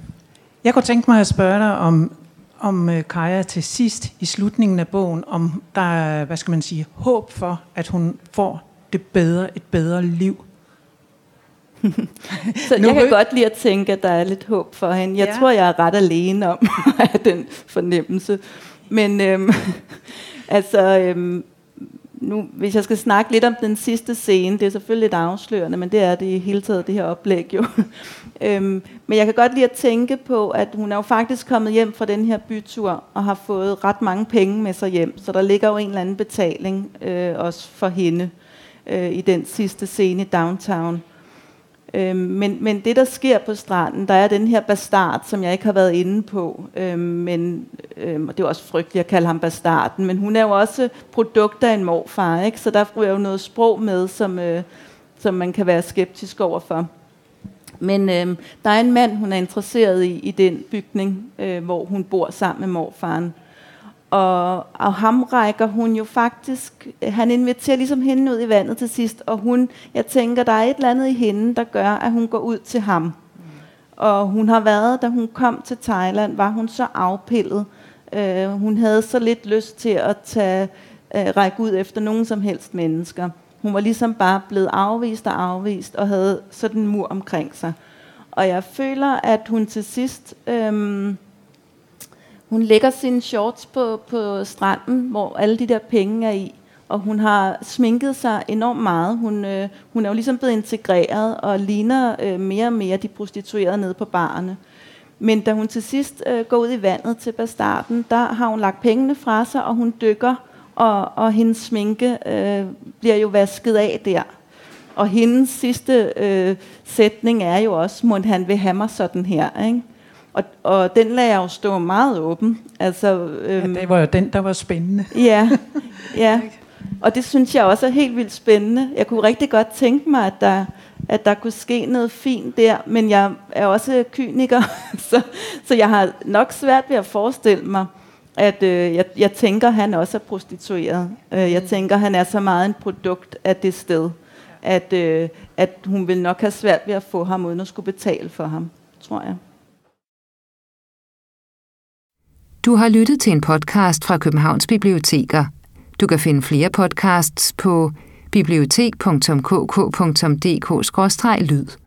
jeg kunne tænke mig at spørge dig om, om uh, Kaja til sidst i slutningen af bogen, om der er, hvad skal man sige, håb for, at hun får det bedre, et bedre liv [laughs] så nu jeg kan godt lide at tænke, at der er lidt håb for hende. Jeg ja. tror, jeg er ret alene om [laughs] den fornemmelse. Men øhm, [laughs] altså, øhm, nu, hvis jeg skal snakke lidt om den sidste scene, det er selvfølgelig lidt afslørende, men det er det i hele taget, det her oplæg jo. [laughs] øhm, men jeg kan godt lide at tænke på, at hun er jo faktisk kommet hjem fra den her bytur, og har fået ret mange penge med sig hjem, så der ligger jo en eller anden betaling øh, også for hende øh, i den sidste scene i Downtown. Øhm, men, men det, der sker på stranden, der er den her bastard, som jeg ikke har været inde på. Øhm, men, øhm, og det er også frygteligt at kalde ham bastarden, men hun er jo også produkt af en morfar, ikke? så der er jo noget sprog med, som, øh, som man kan være skeptisk overfor. Men øh, der er en mand, hun er interesseret i, i den bygning, øh, hvor hun bor sammen med morfaren. Og, og ham rækker hun jo faktisk, han inviterer ligesom hende ud i vandet til sidst, og hun, jeg tænker, der er et eller andet i hende, der gør, at hun går ud til ham. Og hun har været, da hun kom til Thailand, var hun så afpillet. Øh, hun havde så lidt lyst til at tage, øh, række ud efter nogen som helst mennesker. Hun var ligesom bare blevet afvist og afvist, og havde sådan en mur omkring sig. Og jeg føler, at hun til sidst... Øh, hun lægger sine shorts på, på stranden, hvor alle de der penge er i. Og hun har sminket sig enormt meget. Hun, øh, hun er jo ligesom blevet integreret og ligner øh, mere og mere de prostituerede nede på barne. Men da hun til sidst øh, går ud i vandet til bastarden, der har hun lagt pengene fra sig, og hun dykker, og, og hendes sminke øh, bliver jo vasket af der. Og hendes sidste øh, sætning er jo også, må han vil have mig sådan her. Ikke? Og, og den lader jeg jo stå meget åben. Altså, øhm, ja, det var jo den, der var spændende. Ja, [laughs] ja. Og det synes jeg også er helt vildt spændende. Jeg kunne rigtig godt tænke mig, at der, at der kunne ske noget fint der, men jeg er også kyniker, [laughs] så, så jeg har nok svært ved at forestille mig, at øh, jeg, jeg tænker, at han også er prostitueret. Øh, jeg mm. tænker, han er så meget en produkt af det sted, at, øh, at hun vil nok have svært ved at få ham, uden at skulle betale for ham, tror jeg. Du har lyttet til en podcast fra Københavns Biblioteker. Du kan finde flere podcasts på bibliotek.kk.dk-lyd.